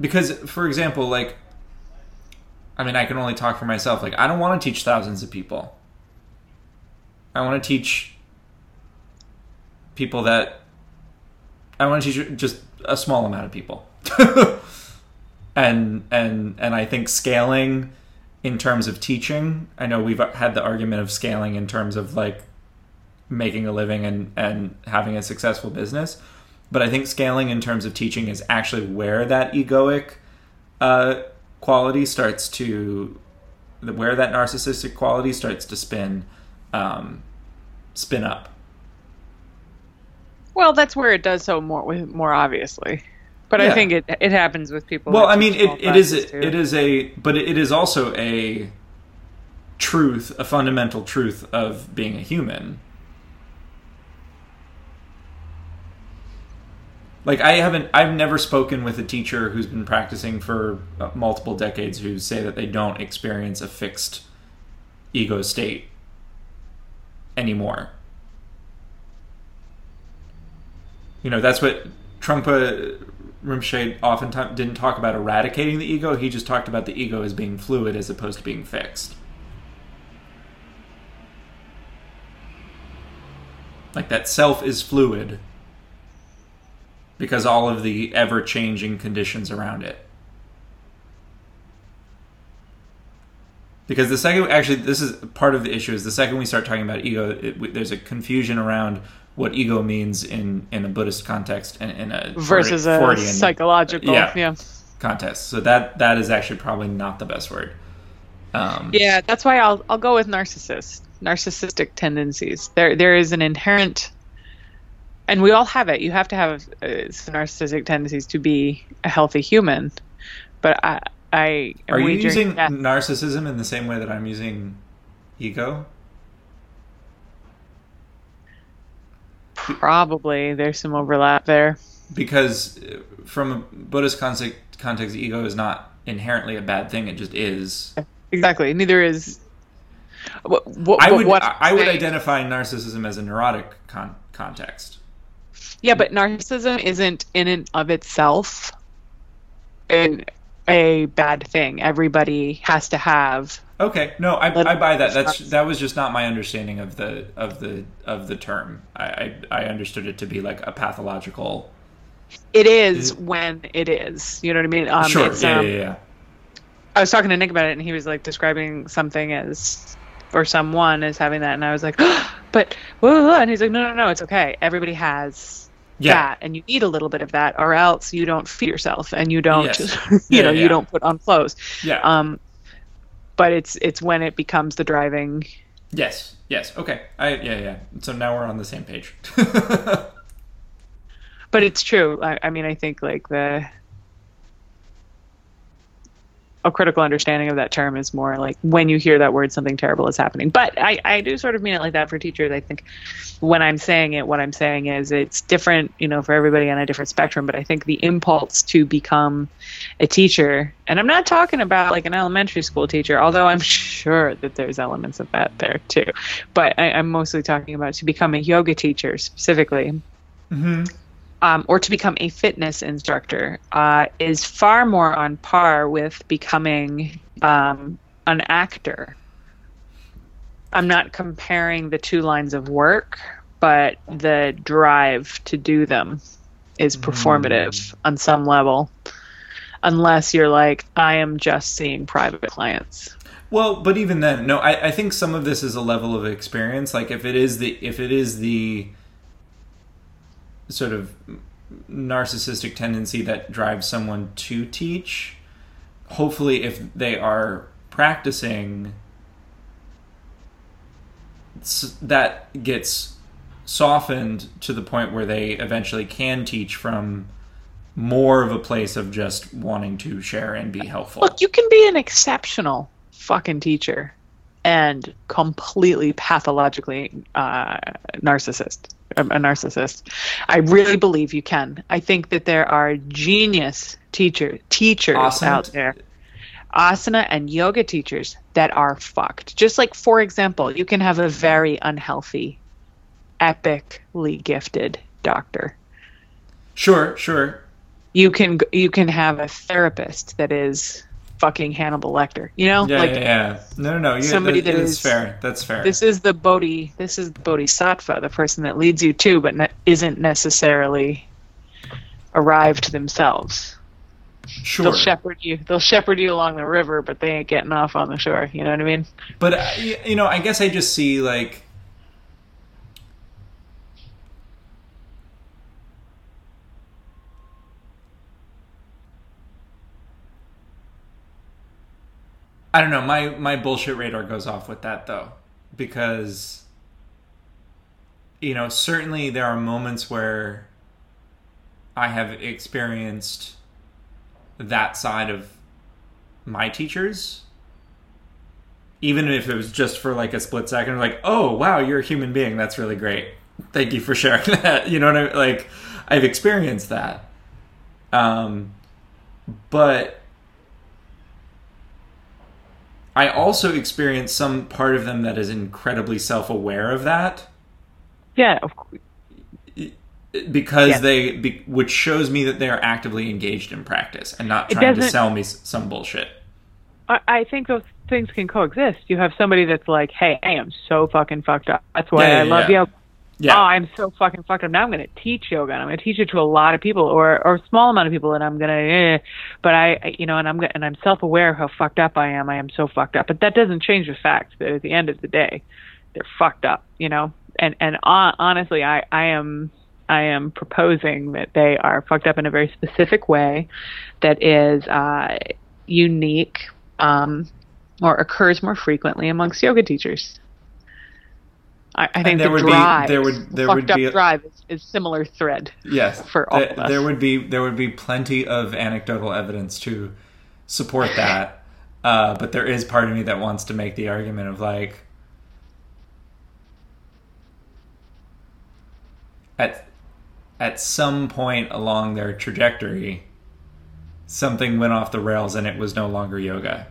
because for example like I mean I can only talk for myself like I don't want to teach thousands of people. I want to teach people that I want to teach just a small amount of people. *laughs* and and and I think scaling in terms of teaching, I know we've had the argument of scaling in terms of like making a living and and having a successful business, but I think scaling in terms of teaching is actually where that egoic uh, quality starts to where that narcissistic quality starts to spin um, spin up. Well, that's where it does so more more obviously. But I think it it happens with people. Well, I mean, it, it is it is a but it is also a truth, a fundamental truth of being a human. Like I haven't, I've never spoken with a teacher who's been practicing for uh, multiple decades who say that they don't experience a fixed ego state anymore. You know, that's what Trungpa Rinpoche oftentimes didn't talk about eradicating the ego. He just talked about the ego as being fluid as opposed to being fixed. Like that self is fluid because all of the ever changing conditions around it. Because the second, actually, this is part of the issue. Is the second we start talking about ego, it, there's a confusion around what ego means in in a Buddhist context and in a versus a Freudian psychological. yeah. Yeah. context. So that that is actually probably not the best word. Um, Yeah, that's why I'll I'll go with narcissist. Narcissistic tendencies. There there is an inherent and we all have it. You have to have uh, some narcissistic tendencies to be a healthy human. But I I am Are you using that- narcissism in the same way that I'm using ego? Probably there's some overlap there. Because uh, from a Buddhist context, context, ego is not inherently a bad thing. It just is. Exactly. Neither is what, what, I would what I I would identify narcissism as a neurotic con- context. Yeah, but narcissism isn't in and of itself an, a bad thing. Everybody has to have. Okay, no, I, I buy that. That's that was just not my understanding of the of the of the term. I I, I understood it to be like a pathological. It is when it is. You know what I mean? Um, sure, yeah, um, yeah, yeah. I was talking to Nick about it, and he was like describing something as, or someone as having that, and I was like, *gasps* but, whoa, whoa," and he's like, no, no, no, it's okay. Everybody has Yeah. that, and you need a little bit of that, or else you don't feed yourself, and you don't, Yes. *laughs* you Yeah, know, yeah. you don't put on clothes. Yeah. Um, but it's it's when it becomes the driving. Yes. Yes. Okay. I yeah yeah. So now we're on the same page. *laughs* But it's true. I, I mean, I think like the a critical understanding of that term is more like when you hear that word, something terrible is happening. But I, I do sort of mean it like that for teachers. I think when I'm saying it, what I'm saying is it's different, you know, for everybody on a different spectrum. But I think the impulse to become a teacher, and I'm not talking about like an elementary school teacher, although I'm *laughs* sure that there's elements of that there too. But I, I'm mostly talking about to become a yoga teacher specifically hmm um, or to become a fitness instructor uh, is far more on par with becoming um, an actor. I'm not comparing the two lines of work, but the drive to do them is performative on some level. Unless you're like, I am just seeing private clients. Well, but even then, no. I, I think some of this is a level of experience. Like if it is the if it is the sort of narcissistic tendency that drives someone to teach, hopefully, if they are practicing, that gets softened to the point where they eventually can teach from more of a place of just wanting to share and be helpful. Look, you can be an exceptional fucking teacher and completely pathologically uh, narcissist a, a narcissist. I really believe you can. I think that there are genius teacher teachers Asana- out there asana and yoga teachers that are fucked. Just like for example you can have a very unhealthy epically gifted doctor. Sure, sure. you can you can have a therapist that is fucking Hannibal Lecter. You know, Yeah, like yeah, yeah. No, no, no. You, somebody that, that is- fair. That's fair. this is the Bodhi. This is the Bodhisattva, the person that leads you to, but ne- isn't necessarily arrived themselves. sure. They'll shepherd you. They'll shepherd you along the river, but they ain't getting off on the shore. You know what I mean? But uh, you know, I guess I just see like I don't know, my my bullshit radar goes off with that though because you know, certainly there are moments where I have experienced that side of my teachers even if it was just for like a split second like oh wow you're a human being. That's really great. Thank you for sharing *laughs* that. You know what i mean like i've experienced that. Um but i also experience some part of them that is incredibly self-aware of that Yeah. Of course. because Yeah. they be, which shows me that they are actively engaged in practice and not trying to sell me some bullshit I, I think those things can coexist. You have somebody that's like, "Hey, I am so fucking fucked up. That's why Yeah, I love yeah. Yeah oh, I'm so fucking fucked up. Now I'm going to teach yoga, and I'm going to teach it to a lot of people, or or a small amount of people, and I'm going to, eh. but I, you know, and I'm and I'm self aware of how fucked up I am. I am so fucked up, but that doesn't change the fact that at the end of the day, they're fucked up, you know. And and hon- honestly, I I am. I am proposing that they are fucked up in a very specific way that is uh, unique um, or occurs more frequently amongst yoga teachers. I, I think there the would be- drive, there would- there fucked would up be a- drive is, is similar thread. Yes, *laughs* for all there, of us. there would be there would be plenty of anecdotal evidence to support *laughs* that, uh, but there is part of me that wants to make the argument of like, at at some point along their trajectory, something went off the rails and it was no longer yoga.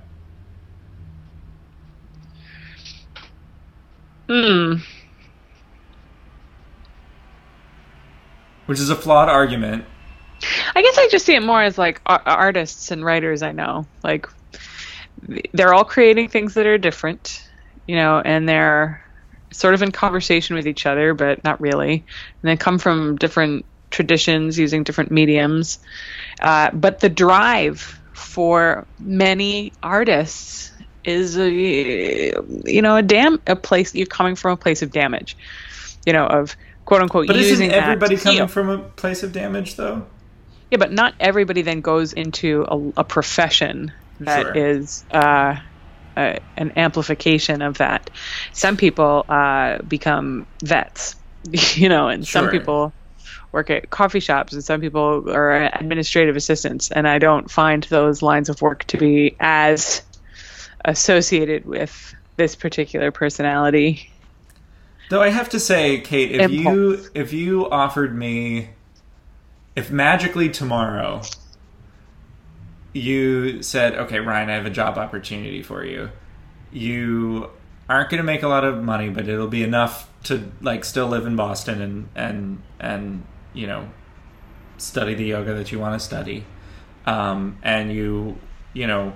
Hmm. Which is a flawed argument. I guess I just see it more as like ar- artists and writers I know. Like they're all creating things that are different, you know, and they're sort of in conversation with each other, but not really. And they come from different traditions using different mediums. Uh, but the drive for many artists is a you know a dam a place you're coming from a place of damage, you know of quote unquote But using isn't everybody coming heal. from a place of damage though? Yeah, but not everybody then goes into a, a profession that Sure. is uh, uh, an amplification of that. Some people uh, become vets, *laughs* you know, and some people work at coffee shops, and some people are administrative assistants. And I don't find those lines of work to be as associated with this particular personality. Though I have to say, Kate, if you if you offered me if magically tomorrow you said, "Okay, Ryan, I have a job opportunity for you." You aren't going to make a lot of money, but it'll be enough to like still live in Boston and and and you know study the yoga that you want to study. Um, and you you know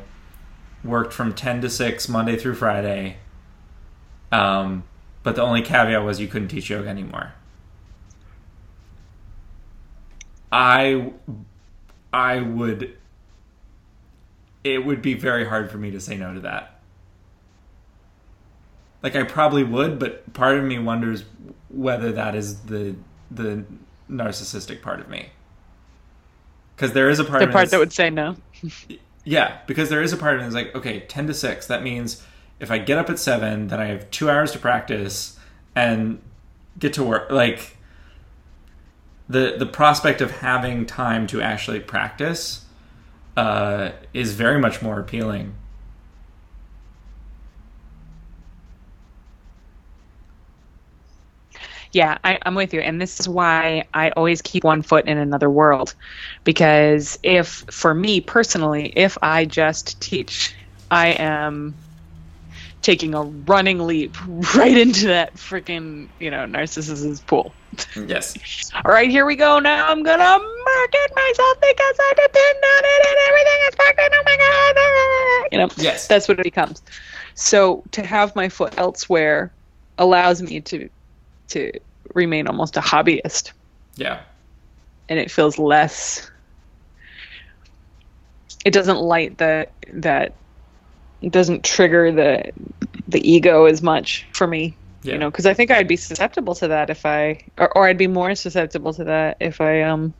worked from 10 to 6 Monday through Friday. Um, but the only caveat was you couldn't teach yoga anymore. I I would it would be very hard for me to say no to that. Like I probably would, but part of me wonders whether that is the the narcissistic part of me. Cuz there is a part The of me part that would say no. *laughs* yeah, because there is a part of me that's like, okay, 10 to 6. That means if I get up at 7, then I have two hours to practice and get to work. Like, the the prospect of having time to actually practice uh, is very much more appealing. Yeah, I, I'm with you. And this is why I always keep one foot in another world. Because if, for me personally, if I just teach, I am taking a running leap *laughs* right into that freaking, you know, narcissist's pool. Yes. All right, here we go. Now I'm going to market myself because I depend on it and everything is fucking, oh my God. You know, Yes. that's what it becomes. So to have my foot elsewhere allows me to to remain almost a hobbyist, Yeah. and it feels less. It doesn't light the that. It doesn't trigger the the ego as much for me, Yeah. you know, because I think I'd be susceptible to that if I, or, or I'd be more susceptible to that if I um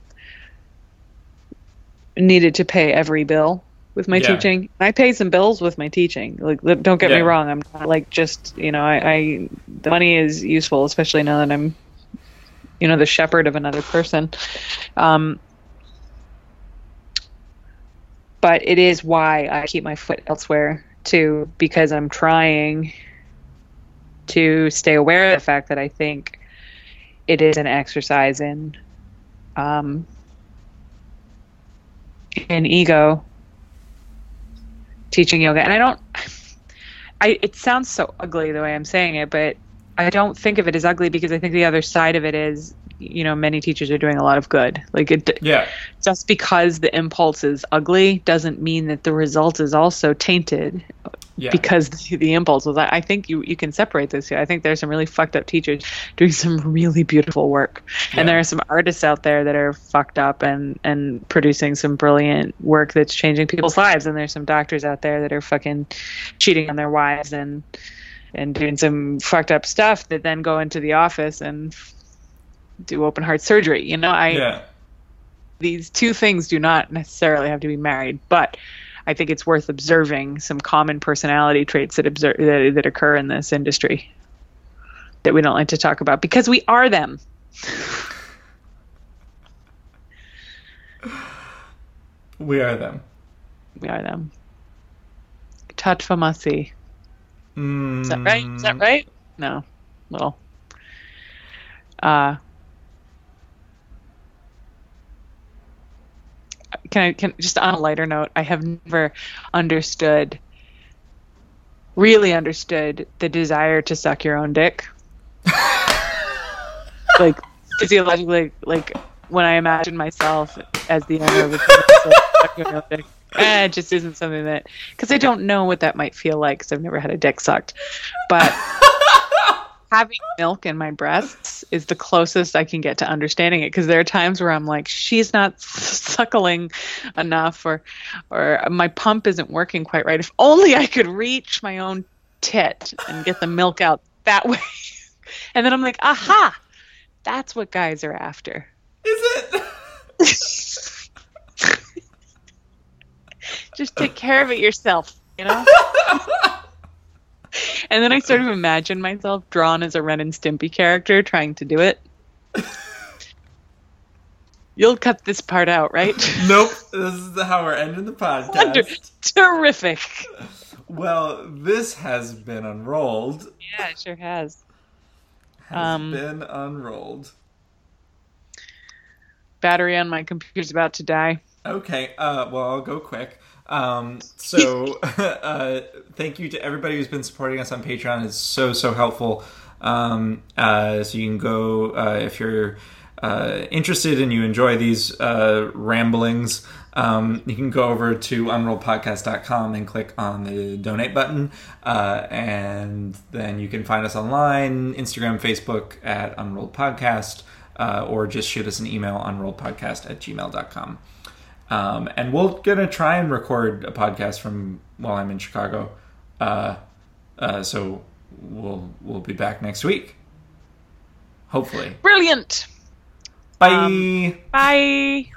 needed to pay every bill with my Yeah. teaching. I pay some bills with my teaching. Like, don't get me wrong. I'm not like just you know, I, I the money is useful, especially now that I'm, you know, the shepherd of another person. Um, but it is why I keep my foot elsewhere too, because I'm trying to stay aware of the fact that I think it is an exercise in um, in ego teaching yoga. And i don't i it sounds so ugly the way i'm saying it but i don't think of it as ugly because i think the other side of it is you know many teachers are doing a lot of good like it Yeah. just because the impulse is ugly doesn't mean that the result is also tainted Yeah. because the, *laughs* the impulse was I, think you you can separate this here. I think there's some really fucked up teachers doing *laughs* some really beautiful work. Yeah. And there are some artists out there that are fucked up and and producing some brilliant work that's changing people's lives and there's some doctors out there that are fucking cheating on their wives and and doing some fucked up stuff that then go into the office and do open heart surgery. You know, I yeah. these two things do not necessarily have to be married, but I think it's worth observing some common personality traits that observe that, that occur in this industry that we don't like to talk about because we are them. *sighs* We are them. We are them. Tatvamasi. Mm, Is that right? Is that right? No. Well. Uh can I can just on a lighter note, I have never understood really understood the desire to suck your own dick. *laughs* like physiologically like when I imagine myself as the owner of a penis, like, suck your own dick. Eh, it just isn't something that because I don't know what that might feel like because I've never had a dick sucked. But *laughs* having milk in my breasts is the closest I can get to understanding it because there are times where I'm like, she's not *laughs* suckling enough, or or my pump isn't working quite right. If only I could reach my own tit and get the milk out that *laughs* way. and then I'm like, aha, that's what guys are after. Is it? *laughs* Just take care of it yourself, you know? *laughs* and then I sort of imagine myself drawn as a Ren and Stimpy character trying to do it. *laughs* You'll cut this part out, right? *laughs* nope. This is how we're ending the podcast. Wonder- Terrific. Well, this has been unrolled. Yeah, it sure has. Has Um, been unrolled. Battery on my computer's about to die. Okay, uh, well, I'll go quick. Um, so, *laughs* uh, thank you to everybody who's been supporting us on Patreon. It's so, so helpful. Um, uh, so, you can go, uh, if you're uh, interested and you enjoy these uh, ramblings, um, you can go over to unrolledpodcast.com and click on the donate button. Uh, and then you can find us online Instagram, Facebook at Unrolled Podcast, uh, or just shoot us an email, unrolledpodcast at gmail.com. Um, and we're gonna try and record a podcast from while I'm in Chicago. Uh, uh, so we'll we'll be back next week. Hopefully. Brilliant. Bye. Bye.